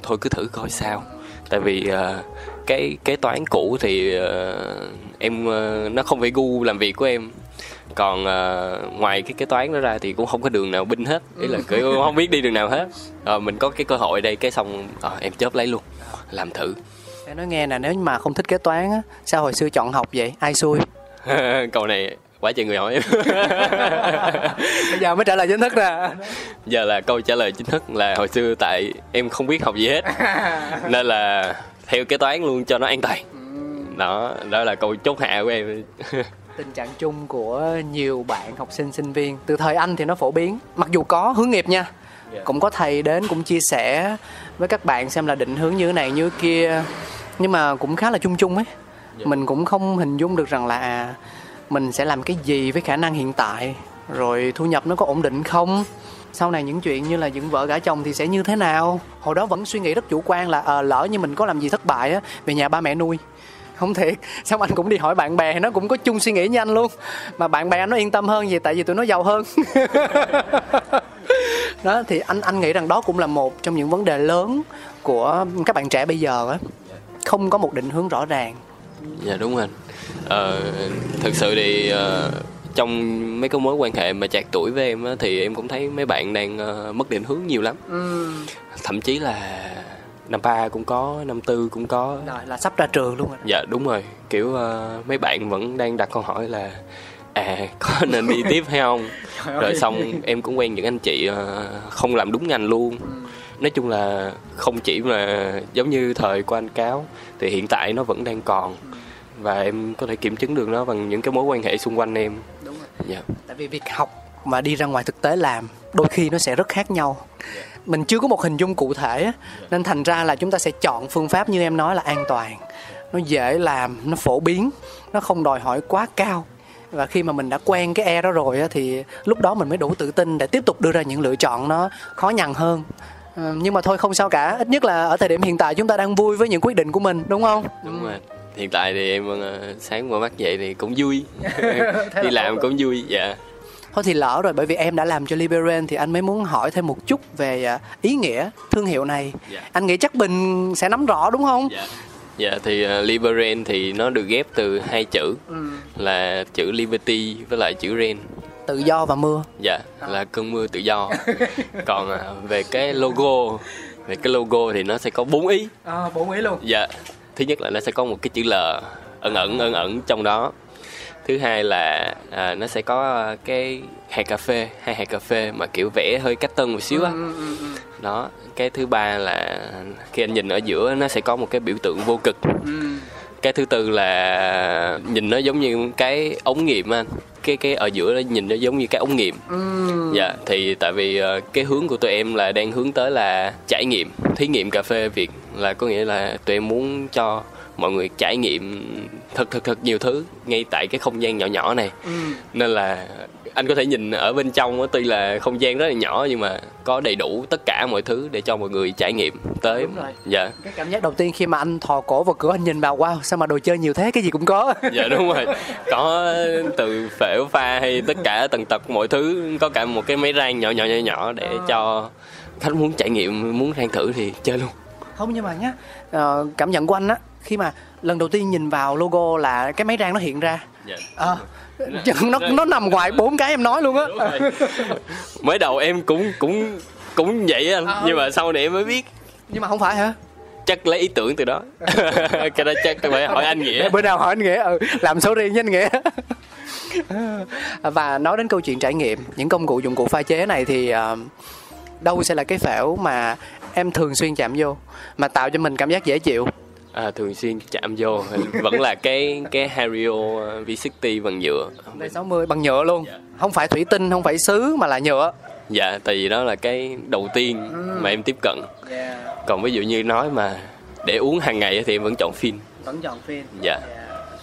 thôi cứ thử coi sao. Tại vì ờ, cái kế toán cũ thì ờ, em ờ, nó không phải gu làm việc của em. Còn ờ, ngoài cái kế toán đó ra thì cũng không có đường nào binh hết. Ý là <laughs> kiểu không biết đi đường nào hết. Ờ, mình có cái cơ hội đây cái xong ờ, em chớp lấy luôn làm thử. Em nói nghe nè nếu mà không thích kế toán á, sao hồi xưa chọn học vậy? Ai xui? <laughs> câu này quá trời người hỏi em <laughs> Bây giờ mới trả lời chính thức nè. giờ là câu trả lời chính thức là hồi xưa tại em không biết học gì hết nên là theo kế toán luôn cho nó an toàn đó đó là câu chốt hạ của em <laughs> Tình trạng chung của nhiều bạn học sinh sinh viên từ thời anh thì nó phổ biến, mặc dù có hướng nghiệp nha. Dạ. Cũng có thầy đến cũng chia sẻ với các bạn xem là định hướng như thế này như thế kia. Nhưng mà cũng khá là chung chung ấy. Dạ. Mình cũng không hình dung được rằng là à, mình sẽ làm cái gì với khả năng hiện tại, rồi thu nhập nó có ổn định không? Sau này những chuyện như là dựng vợ gả chồng thì sẽ như thế nào? Hồi đó vẫn suy nghĩ rất chủ quan là à, lỡ như mình có làm gì thất bại á, về nhà ba mẹ nuôi. Không thiệt. <laughs> Xong anh cũng đi hỏi bạn bè nó cũng có chung suy nghĩ như anh luôn. Mà bạn bè anh nó yên tâm hơn gì tại vì tụi nó giàu hơn. <laughs> Đó thì anh anh nghĩ rằng đó cũng là một trong những vấn đề lớn của các bạn trẻ bây giờ á. Không có một định hướng rõ ràng. Dạ đúng anh ờ, thực sự thì ờ, trong mấy cái mối quan hệ mà chạc tuổi với em á, thì em cũng thấy mấy bạn đang ờ, mất định hướng nhiều lắm. Thậm chí là năm ba cũng có năm tư cũng có. Rồi là sắp ra trường luôn rồi dạ đúng rồi. Kiểu uh, mấy bạn vẫn đang đặt câu hỏi là à có <laughs> nên đi tiếp hay không? Rồi xong em cũng quen những anh chị uh, không làm đúng ngành luôn. Nói chung là không chỉ mà giống như thời của anh cáo thì hiện tại nó vẫn đang còn và em có thể kiểm chứng được nó bằng những cái mối quan hệ xung quanh em. Đúng rồi. Dạ. Tại vì việc học mà đi ra ngoài thực tế làm đôi khi nó sẽ rất khác nhau. Mình chưa có một hình dung cụ thể á, nên thành ra là chúng ta sẽ chọn phương pháp như em nói là an toàn. Nó dễ làm nó phổ biến nó không đòi hỏi quá cao. Và khi mà mình đã quen cái e đó rồi thì lúc đó mình mới đủ tự tin để tiếp tục đưa ra những lựa chọn nó khó nhằn hơn. Ờ, nhưng mà thôi không sao cả. Ít nhất là ở thời điểm hiện tại chúng ta đang vui với những quyết định của mình đúng không? Đúng rồi hiện tại thì em ờ, sáng mở mắt dậy thì cũng vui <laughs> đi làm cũng vui dạ Thôi thì lỡ rồi bởi vì em đã làm cho Liberen thì anh mới muốn hỏi thêm một chút về à, ý nghĩa thương hiệu này. Dạ. Anh nghĩ chắc Bình sẽ nắm rõ đúng không? dạ dạ thì uh, Liberen thì nó được ghép từ hai chữ là chữ Liberty với lại chữ Rain Tự do và mưa. dạ là cơn mưa tự do <laughs> còn à, về cái logo về cái logo thì nó sẽ có bốn ý À, bốn ý luôn. dạ thứ nhất là nó sẽ có một cái chữ L ẩn ẩn ẩn ẩn trong đó. Thứ hai là à, nó sẽ có cái hạt cà phê hai hạt cà phê mà kiểu vẽ hơi cách tân một xíu á. Đó cái thứ ba là khi anh nhìn ở giữa nó sẽ có một cái biểu tượng vô cực. Cái thứ tư là nhìn nó giống như cái ống nghiệm anh cái cái ở giữa nó nhìn nó giống như cái ống nghiệm. Dạ thì tại vì ờ, cái hướng của tụi em là đang hướng tới là trải nghiệm thí nghiệm cà phê việt là có nghĩa là tụi em muốn cho mọi người trải nghiệm thật thật thật nhiều thứ ngay tại cái không gian nhỏ nhỏ này. Nên là anh có thể nhìn ở bên trong á, tuy là không gian rất là nhỏ nhưng mà có đầy đủ tất cả mọi thứ để cho mọi người trải nghiệm tới Đúng rồi. dạ Cái cảm giác đầu tiên khi mà anh thò cổ vào cửa anh nhìn vào wow sao mà đồ chơi nhiều thế cái gì cũng có. dạ đúng rồi có từ phễu pha hay tất cả tầng tật mọi thứ có cả một cái máy rang nhỏ nhỏ nhỏ nhỏ để cho khách muốn trải nghiệm muốn rang thử thì chơi luôn Không nhưng mà nhá, ờ, cảm nhận của anh á khi mà lần đầu tiên nhìn vào logo là cái máy rang nó hiện ra. Dạ. Ờ, <laughs> nó nó nằm ngoài bốn cái em nói luôn á. Mới đầu em cũng cũng cũng vậy anh nhưng mà sau này em mới biết. Nhưng mà không phải hả? chắc lấy ý tưởng từ đó. <laughs> Cái đó chắc phải hỏi anh nghĩa. Bữa nào hỏi anh nghĩa ừ, làm số riêng với anh nghĩa. <laughs> Và nói đến câu chuyện trải nghiệm những công cụ dụng cụ pha chế này thì ờ, đâu sẽ là cái phễu mà em thường xuyên chạm vô mà tạo cho mình cảm giác dễ chịu à, thường xuyên chạm vô. Vẫn là cái cái Hario V60 bằng nhựa. Đây 60 bằng nhựa luôn. Không phải thủy tinh không phải sứ mà là nhựa. Dạ tại vì đó là cái đầu tiên mà em tiếp cận. Còn ví dụ như nói mà để uống hàng ngày thì em vẫn chọn phin vẫn chọn phin dạ.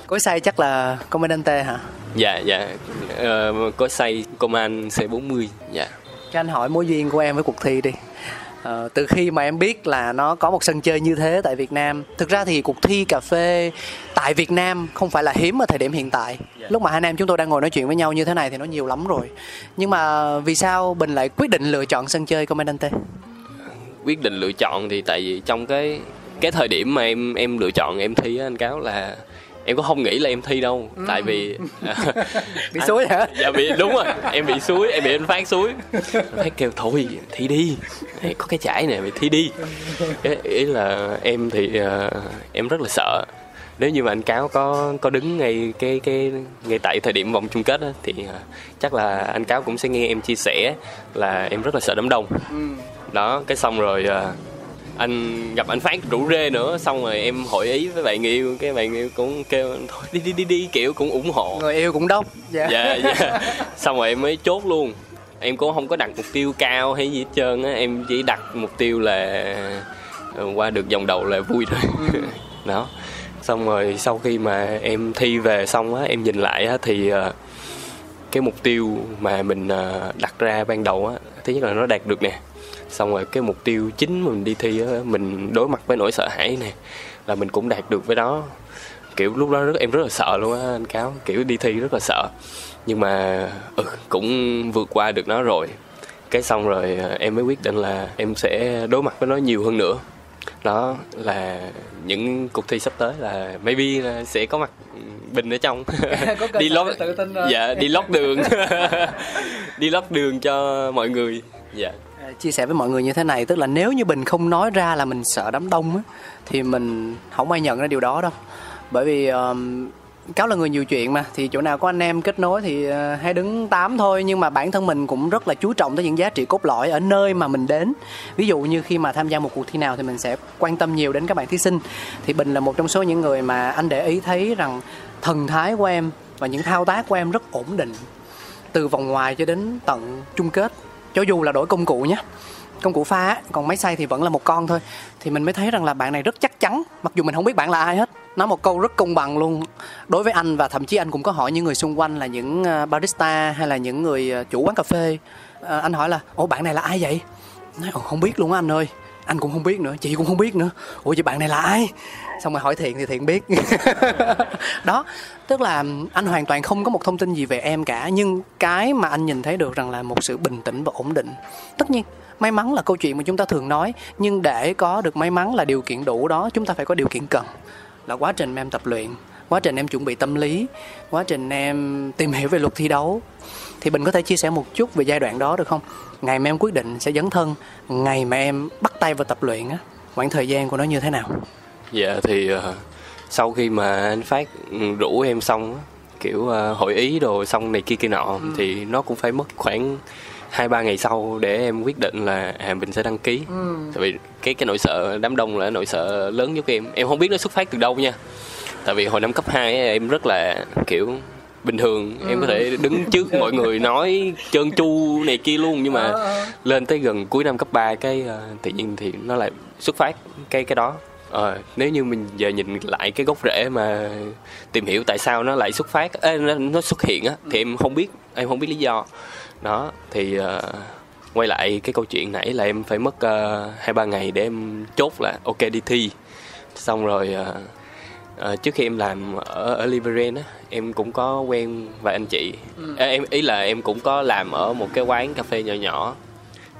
Cối xay chắc là Commandante hả? Dạ dạ. Ờ, có xây Command C40 dạ. Cho anh hỏi mối duyên của em với cuộc thi đi Ờ, từ khi mà em biết là nó có một sân chơi như thế tại Việt Nam thực ra thì cuộc thi cà phê tại Việt Nam không phải là hiếm ở thời điểm hiện tại. Lúc mà hai anh em chúng tôi đang ngồi nói chuyện với nhau như thế này thì nó nhiều lắm rồi. Nhưng mà vì sao Bình lại quyết định lựa chọn sân chơi Commandante quyết định lựa chọn thì tại vì trong cái cái thời điểm mà em em lựa chọn em thi á anh cáo là em có không nghĩ là em thi đâu tại vì <laughs> bị suối hả? Dạ bị đúng rồi em bị suối em bị anh phát suối. Phát kêu thôi thi đi. Có cái giải này mày thi đi. Ý, ý là em thì ờ, em rất là sợ. Nếu như mà anh cáo có có đứng ngay cái cái ngay tại thời điểm vòng chung kết á, thì ờ, chắc là anh cáo cũng sẽ nghe em chia sẻ là em rất là sợ đám đông. Đó cái xong rồi ờ, anh gặp anh phát rủ rê nữa xong rồi em hội ý với bạn yêu cái bạn yêu cũng kêu thôi đi đi đi đi kiểu cũng ủng hộ. Người yêu cũng đông dạ. Dạ dạ. <laughs> Xong rồi em mới chốt luôn. Em cũng không có đặt mục tiêu cao hay gì hết trơn á em chỉ đặt mục tiêu là ờ, qua được vòng đầu là vui thôi. <laughs> Đó. Xong rồi sau khi mà em thi về xong á em nhìn lại á thì ờ, cái mục tiêu mà mình ờ, đặt ra ban đầu á thứ nhất là nó đạt được nè xong rồi cái mục tiêu chính mình đi thi á mình đối mặt với nỗi sợ hãi nè là mình cũng đạt được với đó. Kiểu lúc đó rất em rất là sợ luôn á anh cáo. Kiểu đi thi rất là sợ. Nhưng mà ừ, cũng vượt qua được nó rồi. Cái xong rồi à, em mới quyết định là em sẽ đối mặt với nó nhiều hơn nữa. Đó là những cuộc thi sắp tới là maybe là sẽ có mặt bình ở trong. <laughs> Đi lót tự tin dạ đi lót đường. <laughs> <laughs> Đi lót đường cho mọi người. Dạ. À, chia sẻ với mọi người như thế này tức là nếu như mình không nói ra là mình sợ đám đông á thì mình không ai nhận ra điều đó đâu. Bởi vì um, cáo là người nhiều chuyện mà thì chỗ nào có anh em kết nối thì ờ, uh, hay đứng tám thôi. Nhưng mà bản thân mình cũng rất là chú trọng tới những giá trị cốt lõi ở nơi mà mình đến. Ví dụ như khi mà tham gia một cuộc thi nào thì mình sẽ quan tâm nhiều đến các bạn thí sinh. Thì bình là một trong số những người mà anh để ý thấy rằng thần thái của em và những thao tác của em rất ổn định từ vòng ngoài cho đến tận chung kết cho dù là đổi công cụ nhé. Công cụ pha còn máy xay thì vẫn là một con thôi. Thì mình mới thấy rằng là bạn này rất chắc chắn mặc dù mình không biết bạn là ai hết. Nói một câu rất công bằng luôn. Đối với anh và thậm chí anh cũng có hỏi những người xung quanh là những ờ, barista hay là những người ờ, chủ quán cà phê. Ờ, anh hỏi là ủa bạn này là ai vậy? Nói "Ồ, không biết luôn á anh ơi anh cũng không biết nữa, chị cũng không biết nữa. Ủa, vậy bạn này là ai? Xong rồi hỏi thiện thì thiện biết. <laughs> Đó, tức là anh hoàn toàn không có một thông tin gì về em cả, nhưng cái mà anh nhìn thấy được rằng là một sự bình tĩnh và ổn định. Tất nhiên, may mắn là câu chuyện mà chúng ta thường nói, nhưng để có được may mắn là điều kiện đủ đó, chúng ta phải có điều kiện cần. Là quá trình mà em tập luyện, quá trình em chuẩn bị tâm lý, quá trình em tìm hiểu về luật thi đấu thì mình có thể chia sẻ một chút về giai đoạn đó được không? Ngày mà em quyết định sẽ dấn thân ngày mà em bắt tay vào tập luyện á khoảng thời gian của nó như thế nào? Dạ thì ờ, sau khi mà anh phát ừ, rủ em xong kiểu ờ, hội ý đồ xong này kia kia nọ thì nó cũng phải mất khoảng hai ba ngày sau để em quyết định là à mình sẽ đăng ký. Tại vì cái cái nỗi sợ đám đông là nỗi sợ lớn nhất của em. Em không biết nó xuất phát từ đâu nha. Tại vì hồi năm cấp 2 ấy, em rất là kiểu bình thường em có thể đứng trước <laughs> mọi người nói trơn tru này kia luôn nhưng mà lên tới gần cuối năm cấp 3 cái ờ, tự nhiên thì nó lại xuất phát cái cái đó. Ờ, nếu như mình giờ nhìn lại cái gốc rễ mà tìm hiểu tại sao nó lại xuất phát ê, nó, nó xuất hiện á thì em không biết em không biết lý do. Đó thì ờ, quay lại cái câu chuyện nãy là em phải mất ờ, hai ba ngày để em chốt là ok đi thi. Xong rồi ờ, ờ, trước khi em làm ở ở Liveren á em cũng có quen vài anh chị Ê, em ý là em cũng có làm ở một cái quán cà phê nhỏ nhỏ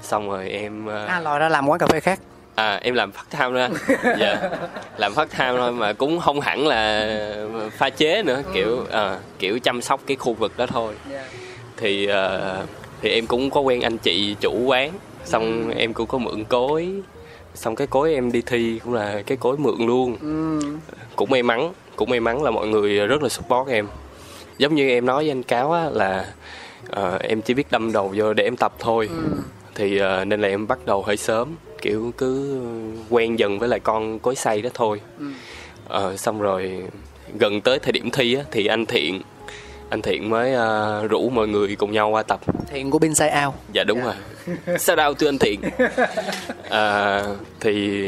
xong rồi em ờ, à lòi ra làm quán cà phê khác À em làm time đó anh. Dạ. Làm part time thôi mà cũng không hẳn là pha chế nữa, kiểu à, kiểu chăm sóc cái khu vực đó thôi. Thì ờ, thì em cũng có quen anh chị chủ quán, xong em cũng có mượn cối. Xong cái cối em đi thi cũng là cái cối mượn luôn. Cũng may mắn, cũng may mắn là mọi người rất là support em. Giống như em nói với anh Cáo á là ờ, em chỉ biết đâm đầu vô để em tập thôi. Thì ờ, nên là em bắt đầu hơi sớm kiểu cứ quen dần với lại con cối xay đó thôi. Ờ, xong rồi gần tới thời điểm thi á, thì anh thiện anh thiện mới ờ, rủ mọi người cùng nhau qua tập. Thiện của bên say out dạ đúng rồi. Sao đau thưa anh thiện. <laughs> À, thì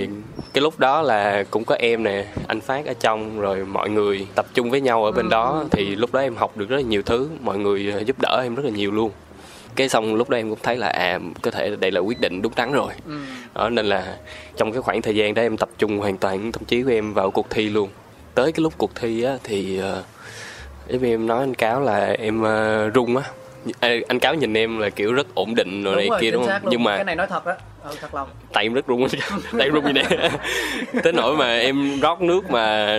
cái lúc đó là cũng có em nè anh phát ở trong rồi mọi người tập trung với nhau ở bên đó. Thì lúc đó em học được rất là nhiều thứ mọi người giúp đỡ em rất là nhiều luôn. Cái xong lúc đó em cũng thấy là à có thể đây là quyết định đúng đắn rồi. Đó nên là trong cái khoảng thời gian đó em tập trung hoàn toàn tâm trí của em vào cuộc thi luôn. Tới cái lúc cuộc thi á thì ờ, như em nói anh cáo là em ờ, run á. Anh cáo nhìn em là kiểu rất ổn định rồi này kia đúng không? nhưng mà này nói thật á. Ừ, thật lòng. Tay em rất run <laughs> tay em run như này. <laughs> Tới nỗi mà em rót nước mà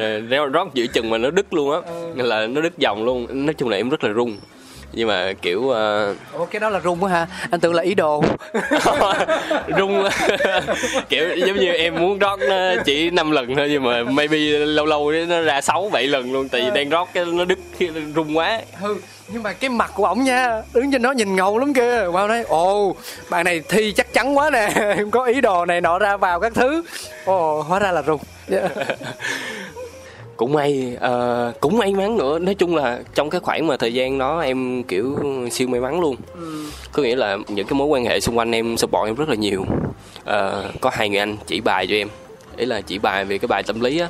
rót giữa chừng mà nó đứt luôn á. Nên là nó đứt dòng luôn. Nói chung là em rất là run nhưng mà kiểu ờ, Ủa cái đó là rung á hả anh tưởng là ý đồ. <laughs> Rung <laughs> kiểu giống như em muốn rót nó chỉ 5 lần thôi nhưng mà maybe lâu lâu nó ra 6 7 lần luôn tại vì đang rót cái nó đứt rung quá. Hư nhưng mà cái mặt của ổng nha đứng trên đó nhìn ngầu lắm kia wow nói ồ bạn này thi chắc chắn quá nè <laughs> em có ý đồ này nọ ra vào các thứ. Ồ hóa ra là rung. Dạ. Cũng may ờ, cũng may mắn nữa. Nói chung là trong cái khoảng mà thời gian đó em kiểu siêu may mắn luôn. Có nghĩa là những cái mối quan hệ xung quanh em support em rất là nhiều. Ờ, có hai người anh chỉ bài cho em. Ý là chỉ bài về cái bài tâm lý á.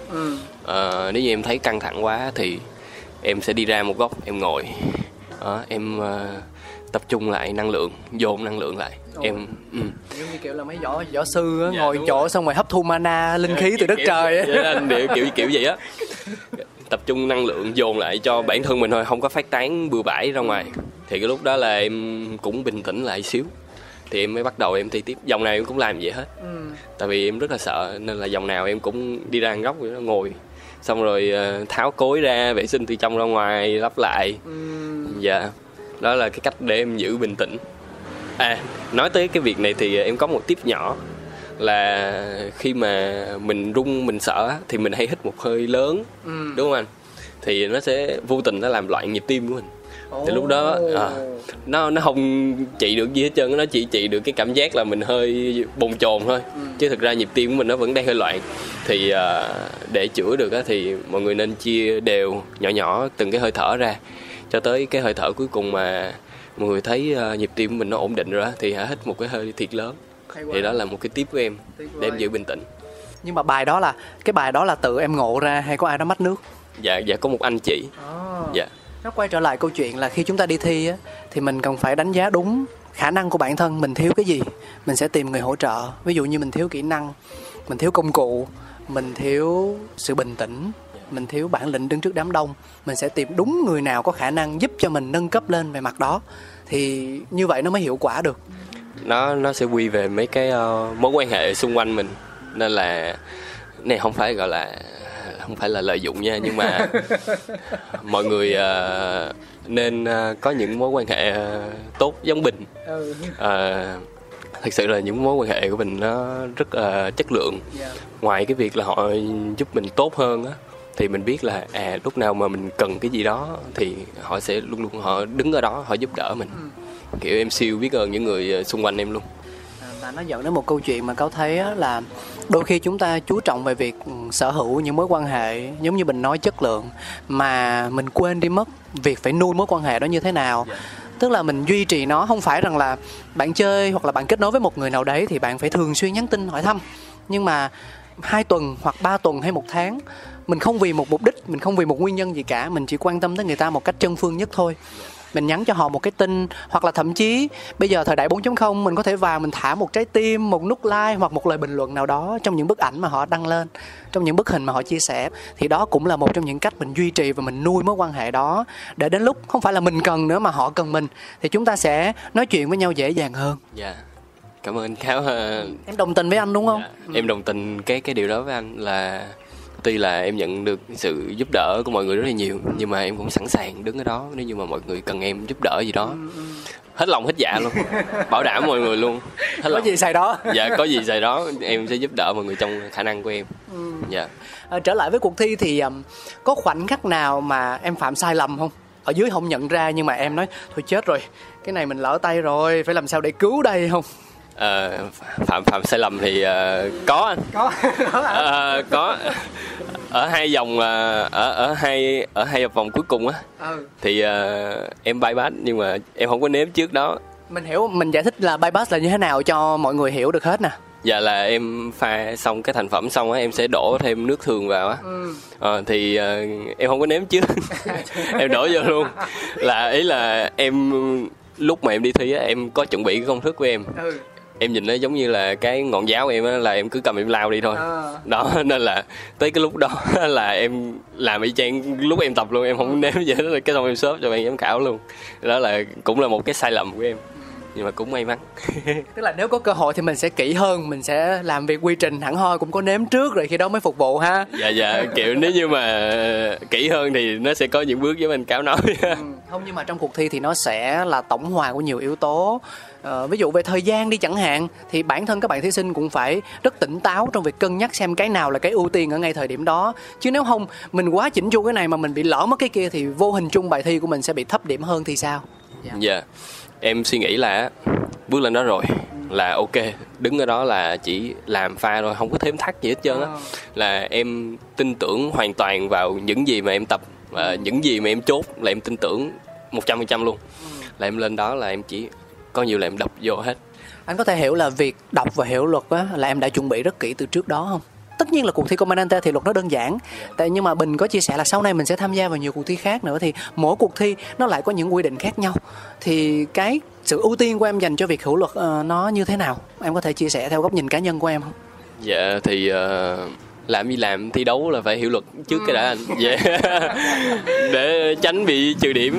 Ờ, nếu như em thấy căng thẳng quá thì em sẽ đi ra một góc em ngồi. Đó, em ờ, tập trung lại năng lượng dồn năng lượng lại. Em ừ. giống như kiểu là mấy võ võ sư á, Dạ, ngồi chỗ rồi. xong rồi hấp thu mana linh khí từ đất Kiểu- trời á. kiểu kiểu kiểu kiểu vậy á. Tập trung năng lượng dồn lại cho bản thân mình thôi không có phát tán bừa bãi ra ngoài. Thì cái lúc đó là em cũng bình tĩnh lại xíu. Thì em mới bắt đầu em thi tiếp. Dòng nào em cũng làm vậy hết. Tại vì em rất là sợ nên là dòng nào em cũng đi ra góc ngồi. Xong rồi ờ, tháo cối ra vệ sinh từ trong ra ngoài lắp lại. Dạ đó là cái cách để em giữ bình tĩnh. À nói tới cái việc này thì em có một tip nhỏ là khi mà mình run mình sợ thì mình hay hít một hơi lớn Ừ. đúng không anh? Thì nó sẽ vô tình nó làm loạn nhịp tim của mình. Thì lúc đó à, nó nó không trị được gì hết trơn nó chỉ trị được cái cảm giác là mình hơi bồn chồn thôi. Chứ thực ra nhịp tim của mình nó vẫn đang hơi loạn. Thì à, để chữa được á thì mọi người nên chia đều nhỏ nhỏ từng cái hơi thở ra cho tới cái hơi thở cuối cùng mà mọi người thấy à, nhịp tim của mình nó ổn định rồi á thì hãy hít một cái hơi thiệt lớn. Thì đó là một cái tip của em để em giữ bình tĩnh. Nhưng mà bài đó là cái bài đó là tự em ngộ ra hay có ai đó mách nước? Dạ dạ có một anh chị. Dạ. Nó quay trở lại câu chuyện là khi chúng ta đi thi á, thì mình cần phải đánh giá đúng khả năng của bản thân mình thiếu cái gì mình sẽ tìm người hỗ trợ. Ví dụ như mình thiếu kỹ năng mình thiếu công cụ mình thiếu sự bình tĩnh mình thiếu bản lĩnh đứng trước đám đông. Mình sẽ tìm đúng người nào có khả năng giúp cho mình nâng cấp lên về mặt đó. Thì như vậy nó mới hiệu quả được. Nó nó sẽ quy về mấy cái ờ, mối quan hệ xung quanh mình. Nên là này không phải gọi là không phải là lợi dụng nha nhưng mà <laughs> mọi người ờ, nên ờ, có những mối quan hệ ờ, tốt giống bình Ờ, thực sự là những mối quan hệ của mình nó rất ờ, chất lượng. Ngoài cái việc là họ giúp mình tốt hơn á thì mình biết là à lúc nào mà mình cần cái gì đó thì họ sẽ luôn luôn họ đứng ở đó họ giúp đỡ mình. Kiểu em siêu biết ơn những người ờ, xung quanh em luôn. À, và nó dẫn đến một câu chuyện mà cáo thấy là đôi khi chúng ta chú trọng về việc ừ, sở hữu những mối quan hệ giống như mình nói chất lượng mà mình quên đi mất việc phải nuôi mối quan hệ đó như thế nào. Tức là mình duy trì nó không phải rằng là bạn chơi hoặc là bạn kết nối với một người nào đấy thì bạn phải thường xuyên nhắn tin hỏi thăm. Nhưng mà hai tuần hoặc ba tuần hay một tháng. Mình không vì một mục đích, mình không vì một nguyên nhân gì cả. Mình chỉ quan tâm tới người ta một cách chân phương nhất thôi. Mình nhắn cho họ một cái tin hoặc là thậm chí bây giờ thời đại 4.0 mình có thể vào mình thả một trái tim, một nút like hoặc một lời bình luận nào đó trong những bức ảnh mà họ đăng lên, trong những bức hình mà họ chia sẻ. Thì đó cũng là một trong những cách mình duy trì và mình nuôi mối quan hệ đó. Để đến lúc không phải là mình cần nữa mà họ cần mình, thì chúng ta sẽ nói chuyện với nhau dễ dàng hơn. Yeah cảm ơn ờ, em đồng tình với anh đúng không? Dạ, em đồng tình cái cái điều đó với anh là tuy là em nhận được sự giúp đỡ của mọi người rất là nhiều nhưng mà em cũng sẵn sàng đứng ở đó nếu như mà mọi người cần em giúp đỡ gì đó. Hết lòng hết dạ luôn bảo đảm mọi người luôn. Hết có lòng. gì xài đó. Dạ có gì xài đó em sẽ giúp đỡ mọi người trong khả năng của em. Dạ. À, trở lại với cuộc thi thì um, có khoảnh khắc nào mà em phạm sai lầm không? Ở dưới không nhận ra nhưng mà em nói thôi chết rồi cái này mình lỡ tay rồi phải làm sao để cứu đây không Ờ, phạm phạm sai lầm thì ờ, có anh. Có <laughs> Ờ, có. Ở hai vòng ở ở hai ở hai vòng cuối cùng á. Ừ. thì ờ, em bypass nhưng mà em không có nếm trước đó. Mình hiểu mình giải thích là bypass là như thế nào cho mọi người hiểu được hết nè. Dạ là em pha xong cái thành phẩm xong á em sẽ đổ thêm nước thường vào á. Ờ, thì ờ, em không có nếm trước. <laughs> Em đổ vô luôn. Là ý là em lúc mà em đi thi á em có chuẩn bị cái công thức của em. Ừ. em nhìn nó giống như là cái ngọn giáo em á là em cứ cầm em lao đi thôi. Ờ. đó <laughs> nên là tới cái lúc đó <laughs> là em làm y chang lúc em tập luôn em không nếm gì hết. Cái xong em xốp cho bạn giám khảo luôn. Đó là cũng là một cái sai lầm của em nhưng mà cũng may mắn. <laughs> Tức là nếu có cơ hội thì mình sẽ kỹ hơn mình sẽ làm việc quy trình hẳn hoi cũng có nếm trước rồi khi đó mới phục vụ ha. Dạ dạ kiểu nếu như mà kỹ hơn thì nó sẽ có những bước giống anh cáo nói. Ừ, không nhưng mà trong cuộc thi thì nó sẽ là tổng hòa của nhiều yếu tố. Ờ, ví dụ về thời gian đi chẳng hạn thì bản thân các bạn thí sinh cũng phải rất tỉnh táo trong việc cân nhắc xem cái nào là cái ưu tiên ở ngay thời điểm đó. Chứ nếu không mình quá chỉnh chu cái này mà mình bị lỡ mất cái kia thì vô hình chung bài thi của mình sẽ bị thấp điểm hơn thì sao? Dạ em suy nghĩ là bước lên đó rồi là ok đứng ở đó là chỉ làm pha thôi không có thêm thắt gì hết trơn á. Là em tin tưởng hoàn toàn vào những gì mà em tập và những gì mà em chốt là em tin tưởng một trăm phần trăm luôn. Là em lên đó là em chỉ có nhiều là em đập vô hết. Anh có thể hiểu là việc đọc và hiểu luật á, là em đã chuẩn bị rất kỹ từ trước đó không tất nhiên là cuộc thi Commandante thì luật nó đơn giản. Tại nhưng mà bình có chia sẻ là sau này mình sẽ tham gia vào nhiều cuộc thi khác nữa thì mỗi cuộc thi nó lại có những quy định khác nhau. Thì cái sự ưu tiên của em dành cho việc hiểu luật ờ, nó như thế nào? Em có thể chia sẻ theo góc nhìn cá nhân của em không? Dạ thì ờ, làm gì làm thi đấu là phải hiểu luật trước cái đã anh. Dạ. <laughs> Để tránh bị trừ điểm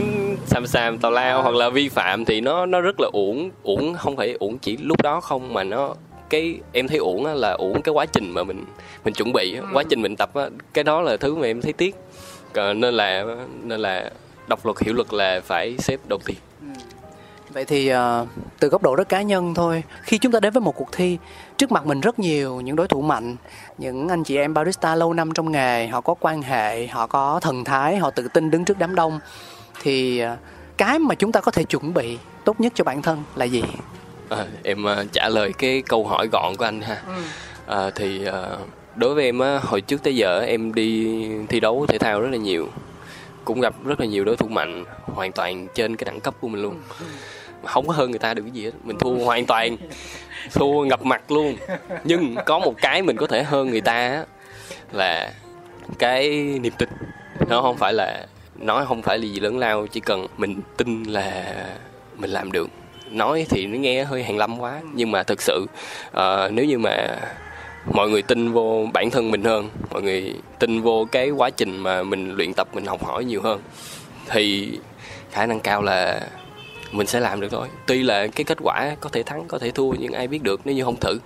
xàm xàm tào lao hoặc là vi phạm thì nó nó rất là uổng uổng không phải uổng chỉ lúc đó không mà nó cái em thấy uổng á là uổng cái quá trình mà mình mình chuẩn bị á, quá trình mình tập á cái đó là thứ mà em thấy tiếc. Còn nên là nên là đọc luật hiểu luật là phải xếp đầu tiên. Vậy thì uh, từ góc độ rất cá nhân thôi khi chúng ta đến với một cuộc thi trước mặt mình rất nhiều những đối thủ mạnh những anh chị em barista lâu năm trong nghề họ có quan hệ họ có thần thái họ tự tin đứng trước đám đông thì uh, cái mà chúng ta có thể chuẩn bị tốt nhất cho bản thân là gì à, em uh, trả lời cái câu hỏi gọn của anh ha. Ừ. à, thì uh, đối với em á hồi trước tới giờ em đi thi đấu thể thao rất là nhiều. Cũng gặp rất là nhiều đối thủ mạnh hoàn toàn trên cái đẳng cấp của mình luôn. Không có hơn người ta được cái gì hết. Mình thua hoàn toàn. Thua ngập mặt luôn. Nhưng có một cái mình có thể hơn người ta là cái niềm tin. Nó không phải là nói không phải là gì lớn lao chỉ cần mình tin là mình làm được nói thì nó nghe hơi hàng lâm quá. Nhưng mà thực sự uh, nếu như mà mọi người tin vô bản thân mình hơn mọi người tin vô cái quá trình mà mình luyện tập mình học hỏi nhiều hơn thì khả năng cao là mình sẽ làm được thôi. Tuy là cái kết quả có thể thắng có thể thua nhưng ai biết được nếu như không thử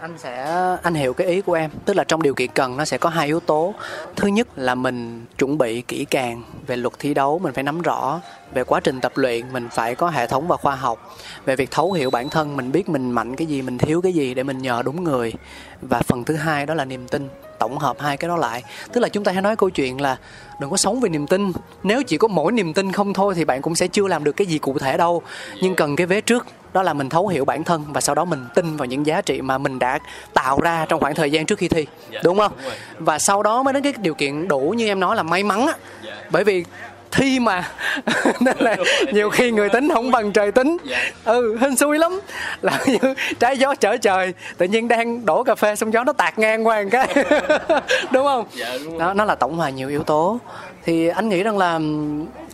anh sẽ, anh hiểu cái ý của em. Tức là trong điều kiện cần, nó sẽ có hai yếu tố. Thứ nhất là mình chuẩn bị kỹ càng về luật thi đấu, mình phải nắm rõ về quá trình tập luyện, mình phải có hệ thống và khoa học. Về việc thấu hiểu bản thân, mình biết mình mạnh cái gì, mình thiếu cái gì để mình nhờ đúng người. Và phần thứ hai đó là niềm tin, tổng hợp hai cái đó lại. Tức là chúng ta hay nói câu chuyện là đừng có sống vì niềm tin. Nếu chỉ có mỗi niềm tin không thôi thì bạn cũng sẽ chưa làm được cái gì cụ thể đâu. Nhưng cần cái vế trước đó là mình thấu hiểu bản thân và sau đó mình tin vào những giá trị mà mình đã tạo ra trong khoảng thời gian trước khi thi. Dạ, đúng không? và sau đó mới đến cái điều kiện đủ như em nói là may mắn á. Dạ. bởi vì thi mà. <laughs> Nên là nhiều khi người tính không bằng trời tính. Dạ. ừ hên xui lắm. Là <laughs> như trái gió trở trời tự nhiên đang đổ cà phê xong gió nó tạt ngang qua một cái. <laughs> Đúng không? Đó nó là tổng hòa nhiều yếu tố. Thì anh nghĩ rằng là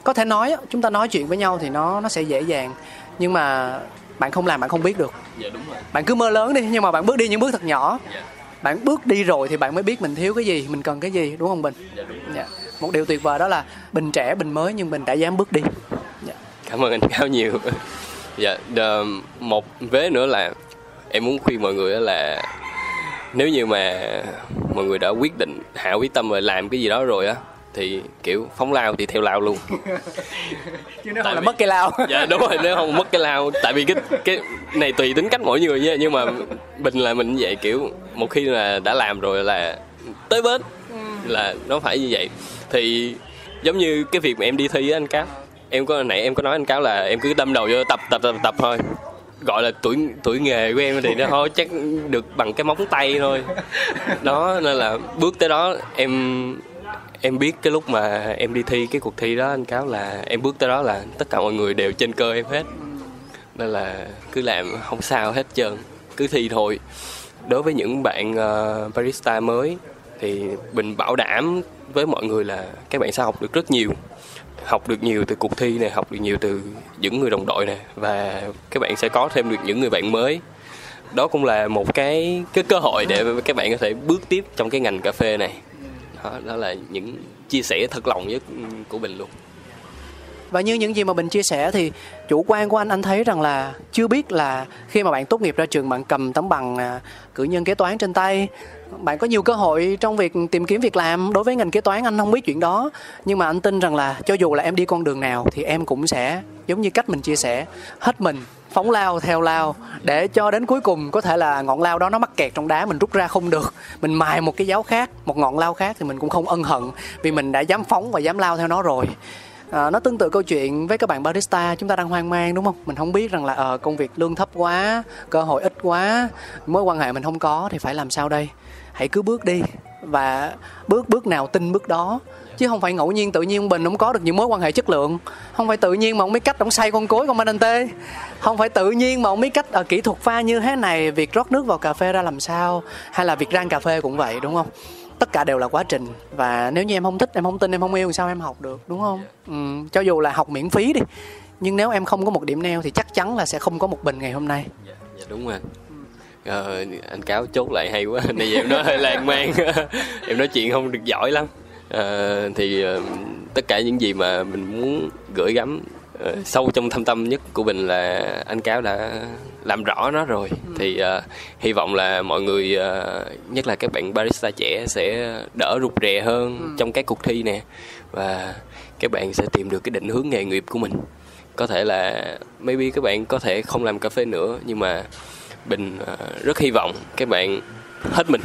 có thể nói chúng ta nói chuyện với nhau thì nó nó sẽ dễ dàng. Nhưng mà bạn không làm bạn không biết được dạ, đúng rồi. bạn cứ mơ lớn đi nhưng mà bạn bước đi những bước thật nhỏ dạ. bạn bước đi rồi thì bạn mới biết mình thiếu cái gì mình cần cái gì đúng không bình dạ, đúng rồi. Dạ. một điều tuyệt vời đó là bình trẻ bình mới nhưng mình đã dám bước đi dạ. cảm ơn anh cao nhiều <laughs> dạ một vế nữa là em muốn khuyên mọi người là nếu như mà mọi người đã quyết định hạ quyết tâm rồi làm cái gì đó rồi á thì kiểu phóng lao thì theo lao luôn. <laughs> Chứ nếu không là mất cái lao. Dạ đúng rồi nếu không mất cái lao. Tại vì cái cái này tùy tính cách mỗi người nha nhưng mà bình là mình vậy kiểu một khi là đã làm rồi là tới bến là nó phải như vậy. Thì giống như cái việc mà em đi thi á anh cáo em có nãy em có nói anh cáo là em cứ đâm đầu vô tập tập tập tập thôi. Gọi là tuổi tuổi nghề của em thì nó thôi chắc được bằng cái móng tay thôi. Đó nên là bước tới đó em em biết cái lúc mà em đi thi cái cuộc thi đó anh cáo là em bước tới đó là tất cả mọi người đều trên cơ em hết. Nên là cứ làm không sao hết trơn cứ thi thôi. Đối với những bạn ờ, uh, barista mới thì bình bảo đảm với mọi người là các bạn sẽ học được rất nhiều. Học được nhiều từ cuộc thi này học được nhiều từ những người đồng đội này và các bạn sẽ có thêm được những người bạn mới. Đó cũng là một cái cái cơ hội để các bạn có thể bước tiếp trong cái ngành cà phê này đó, đó là những chia sẻ thật lòng nhất của mình luôn. Và như những gì mà bình chia sẻ thì chủ quan của anh anh thấy rằng là chưa biết là khi mà bạn tốt nghiệp ra trường bạn cầm tấm bằng à, cử nhân kế toán trên tay bạn có nhiều cơ hội trong việc tìm kiếm việc làm. Đối với ngành kế toán anh không biết chuyện đó nhưng mà anh tin rằng là cho dù là em đi con đường nào thì em cũng sẽ giống như cách mình chia sẻ hết mình phóng lao theo lao để cho đến cuối cùng có thể là ngọn lao đó nó mắc kẹt trong đá mình rút ra không được. Mình mài một cái giáo khác một ngọn lao khác thì mình cũng không ân hận vì mình đã dám phóng và dám lao theo nó rồi. À, nó tương tự câu chuyện với các bạn barista chúng ta đang hoang mang đúng không? Mình không biết rằng là ờ à, công việc lương thấp quá cơ hội ít quá mối quan hệ mình không có thì phải làm sao đây? Hãy cứ bước đi và bước bước nào tin bước đó. Chứ không phải ngẫu nhiên tự nhiên bình không có được những mối quan hệ chất lượng. Không phải tự nhiên mà ông biết cách ông xay con cối con manante không phải tự nhiên mà ông biết cách ở kỹ thuật pha như thế này việc rót nước vào cà phê ra làm sao hay là việc rang cà phê cũng vậy đúng không? Tất cả đều là quá trình. Và nếu như em không thích em không tin em không yêu sao em học được đúng không? Ừ, cho dù là học miễn phí đi. Nhưng nếu em không có một điểm neo thì chắc chắn là sẽ không có một bình ngày hôm nay. Dạ, dạ đúng rồi ờ, anh cáo chốt lại hay quá. Này em nói hơi lan man. <laughs> Em nói chuyện không được giỏi lắm. Ờ, thì uh, tất cả những gì mà mình muốn gửi gắm uh, sâu trong thâm tâm nhất của mình là anh cáo đã làm rõ nó rồi. Ừ. thì uh, hy vọng là mọi người uh, nhất là các bạn barista trẻ sẽ đỡ rụt rè hơn ừ. trong các cuộc thi nè. Và các bạn sẽ tìm được cái định hướng nghề nghiệp của mình. Có thể là maybe các bạn có thể không làm cà phê nữa nhưng mà bình ờ, rất hy vọng các bạn hết mình.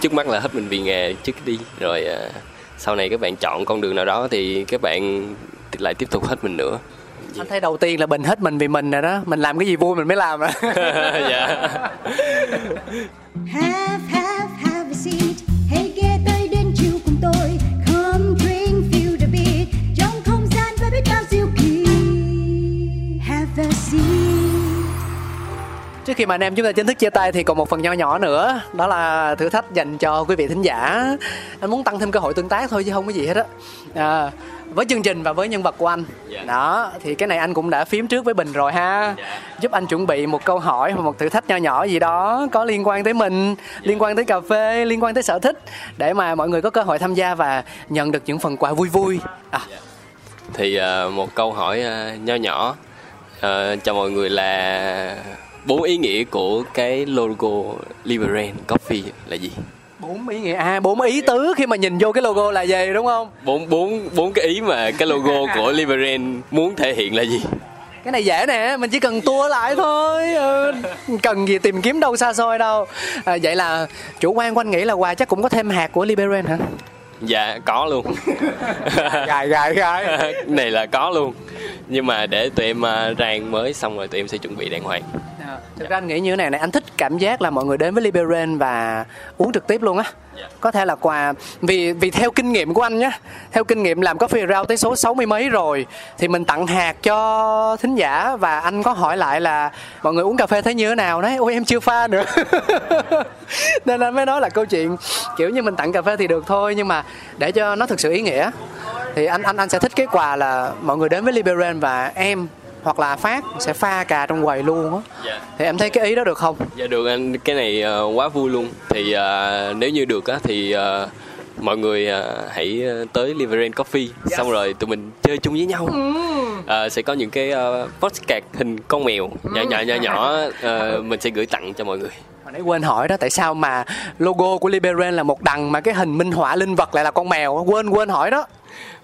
Trước mắt là hết mình vì nghề trước đi. Rồi ờ, sau này các bạn chọn con đường nào đó thì các bạn lại tiếp tục hết mình nữa. Anh thấy đầu tiên là bình hết mình vì mình rồi đó. Mình làm cái gì vui mình mới làm à. <laughs> Dạ. <laughs> Have, have, have a seat. Trước khi mà anh em chúng ta chính thức chia tay thì còn một phần nho nhỏ nữa Đó là thử thách dành cho quý vị thính giả. Anh muốn tăng thêm cơ hội tương tác thôi chứ không có gì hết á. À, Với chương trình và với nhân vật của anh. Dạ. Đó, thì cái này anh cũng đã phím trước với Bình rồi ha. Dạ. Giúp anh chuẩn bị một câu hỏi hoặc một thử thách nho nhỏ gì đó Có liên quan tới mình, liên quan tới cà phê, liên quan tới sở thích Để mà mọi người có cơ hội tham gia và nhận được những phần quà vui vui. À, thì ờ, một câu hỏi ờ, nho nhỏ ờ, cho mọi người là bốn ý nghĩa của cái logo Liberen Coffee là gì? Bốn ý nghĩa, à bốn ý tứ khi mà nhìn vô cái logo là gì đúng không? bốn bốn bốn cái ý mà cái logo của <laughs> Liberen muốn thể hiện là gì? Cái này dễ nè mình chỉ cần tua lại thôi. Ừ, cần gì tìm kiếm đâu xa xôi đâu. À, vậy là chủ quan của anh nghĩ là quà chắc cũng có thêm hạt của Liberen hả? Dạ có luôn. <laughs> Gài gài gài. <laughs> Này là có luôn. Nhưng mà để tụi em ờ, rang mới xong rồi tụi em sẽ chuẩn bị đàng hoàng À, thực ra anh nghĩ như thế này này anh thích cảm giác là mọi người đến với Liberen và uống trực tiếp luôn á. Dạ. có thể là quà vì vì theo kinh nghiệm của anh nhé theo kinh nghiệm làm coffee rau tới số 60 mấy rồi thì mình tặng hạt cho thính giả và anh có hỏi lại là mọi người uống cà phê thấy như thế nào đấy? Ôi em chưa pha nữa. <laughs> Nên anh mới nói là câu chuyện kiểu như mình tặng cà phê thì được thôi nhưng mà để cho nó thực sự ý nghĩa thì anh anh anh sẽ thích cái quà là mọi người đến với Liberen và em hoặc là phát sẽ pha cà trong quầy luôn á. Dạ. Thì em thấy cái ý đó được không? Dạ được anh cái này ờ, quá vui luôn. Thì ờ, nếu như được á thì ờ, mọi người ờ, hãy tới Liveren Coffee. Xong rồi tụi mình chơi chung với nhau. Ờ, sẽ có những cái uh, postcard hình con mèo nhỏ nhỏ nhỏ nhỏ <laughs> ờ, mình sẽ gửi tặng cho mọi người. Hồi nãy quên hỏi đó tại sao mà logo của Liberen là một đằng mà cái hình minh họa linh vật lại là con mèo quên quên hỏi đó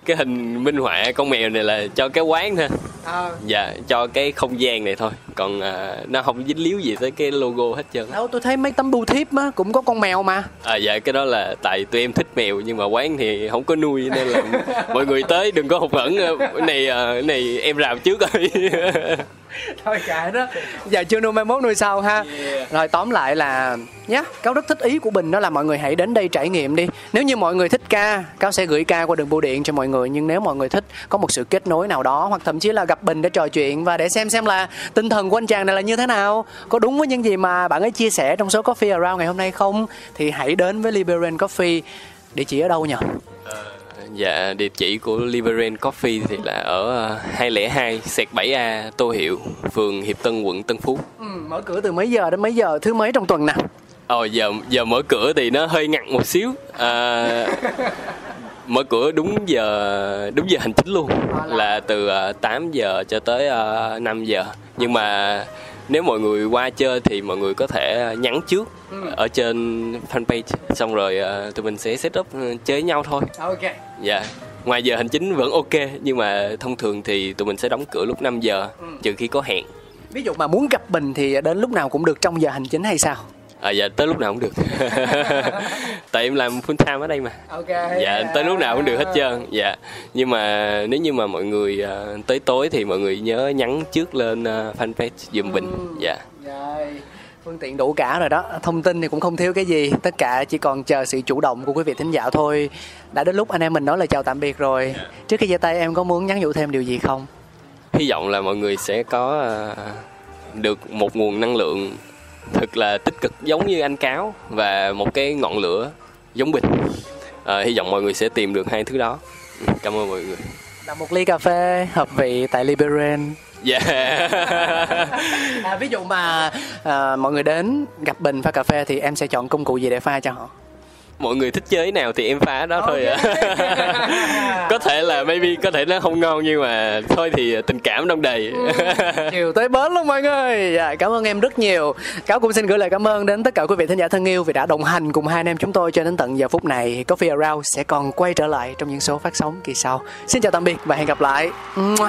cái hình minh họa con mèo này là cho cái quán thôi. À, dạ cho cái không gian này thôi. Còn ờ, nó không dính líu gì tới cái logo hết trơn đâu tôi thấy mấy tấm bưu thiếp á cũng có con mèo mà. À dạ cái đó là tại tụi em thích mèo nhưng mà quán thì không có nuôi nên là mọi người tới đừng có hụt hẫng. Này cái này em rào trước rồi <laughs> <laughs> thôi kệ đó. Giờ chưa nuôi mai mốt nuôi sau ha. Rồi tóm lại là nhá cáo rất thích ý của bình đó là mọi người hãy đến đây trải nghiệm đi. Nếu như mọi người thích ca cáo sẽ gửi ca qua đường bưu điện cho mọi người. Nhưng nếu mọi người thích có một sự kết nối nào đó hoặc thậm chí là gặp bình để trò chuyện và để xem xem là tinh thần của anh chàng này là như thế nào có đúng với những gì mà bạn ấy chia sẻ trong số coffee around ngày hôm nay không thì hãy đến với Liberian Coffee. Địa chỉ ở đâu nhỉ dạ địa chỉ của Liveren Coffee thì là ở ờ, 202 sẹt 7A Tô Hiệu phường Hiệp Tân quận Tân Phú. Ừ, mở cửa từ mấy giờ đến mấy giờ? Thứ mấy trong tuần nè? Ồ giờ giờ mở cửa thì nó hơi ngặt một xíu. À, <laughs> mở cửa đúng giờ đúng giờ hành chính luôn. Là từ ờ, 8 giờ cho tới ờ, 5 giờ. Nhưng mà nếu mọi người qua chơi thì mọi người có thể nhắn trước ở trên fanpage. Xong rồi ờ, tụi mình sẽ set up ờ, chơi nhau thôi. Ok. Dạ. Ngoài giờ hành chính vẫn ok nhưng mà thông thường thì tụi mình sẽ đóng cửa lúc 5 giờ trừ khi có hẹn. Ví dụ mà muốn gặp bình thì đến lúc nào cũng được trong giờ hành chính hay sao à dạ tới lúc nào cũng được. <laughs> Tại em làm full time ở đây mà. Ok. Dạ tới lúc nào cũng được hết trơn. Dạ. Nhưng mà nếu như mà mọi người ờ, tới tối thì mọi người nhớ nhắn trước lên ờ, fanpage giùm bình. Dạ. Rồi, phương tiện đủ cả rồi đó. Thông tin thì cũng không thiếu cái gì. Tất cả chỉ còn chờ sự chủ động của quý vị thính giả thôi. Đã đến lúc anh em mình nói lời chào tạm biệt rồi. Trước khi chia tay em có muốn nhắn nhủ thêm điều gì không? Hy vọng là mọi người sẽ có ờ, được một nguồn năng lượng thật là tích cực giống như anh cáo và một cái ngọn lửa giống bình. Ờ, hy vọng mọi người sẽ tìm được hai thứ đó. Ừ, cảm ơn mọi người. Là một ly cà phê hợp vị tại Liberian dạ. <laughs> À, ví dụ mà à, mọi người đến gặp bình pha cà phê thì em sẽ chọn công cụ gì để pha cho họ mọi người thích chơi nào thì em phá đó thôi ạ <laughs> có thể là maybe có thể nó không ngon nhưng mà thôi thì tình cảm đông đầy chiều tới bến luôn mọi người. Dạ, cảm ơn em rất nhiều. Cáo cũng xin gửi lời cảm ơn đến tất cả quý vị thính giả thân yêu vì đã đồng hành cùng hai anh em chúng tôi cho đến tận giờ phút này. Coffee around sẽ còn quay trở lại trong những số phát sóng kỳ sau. Xin chào tạm biệt và hẹn gặp lại. Mua.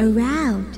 around.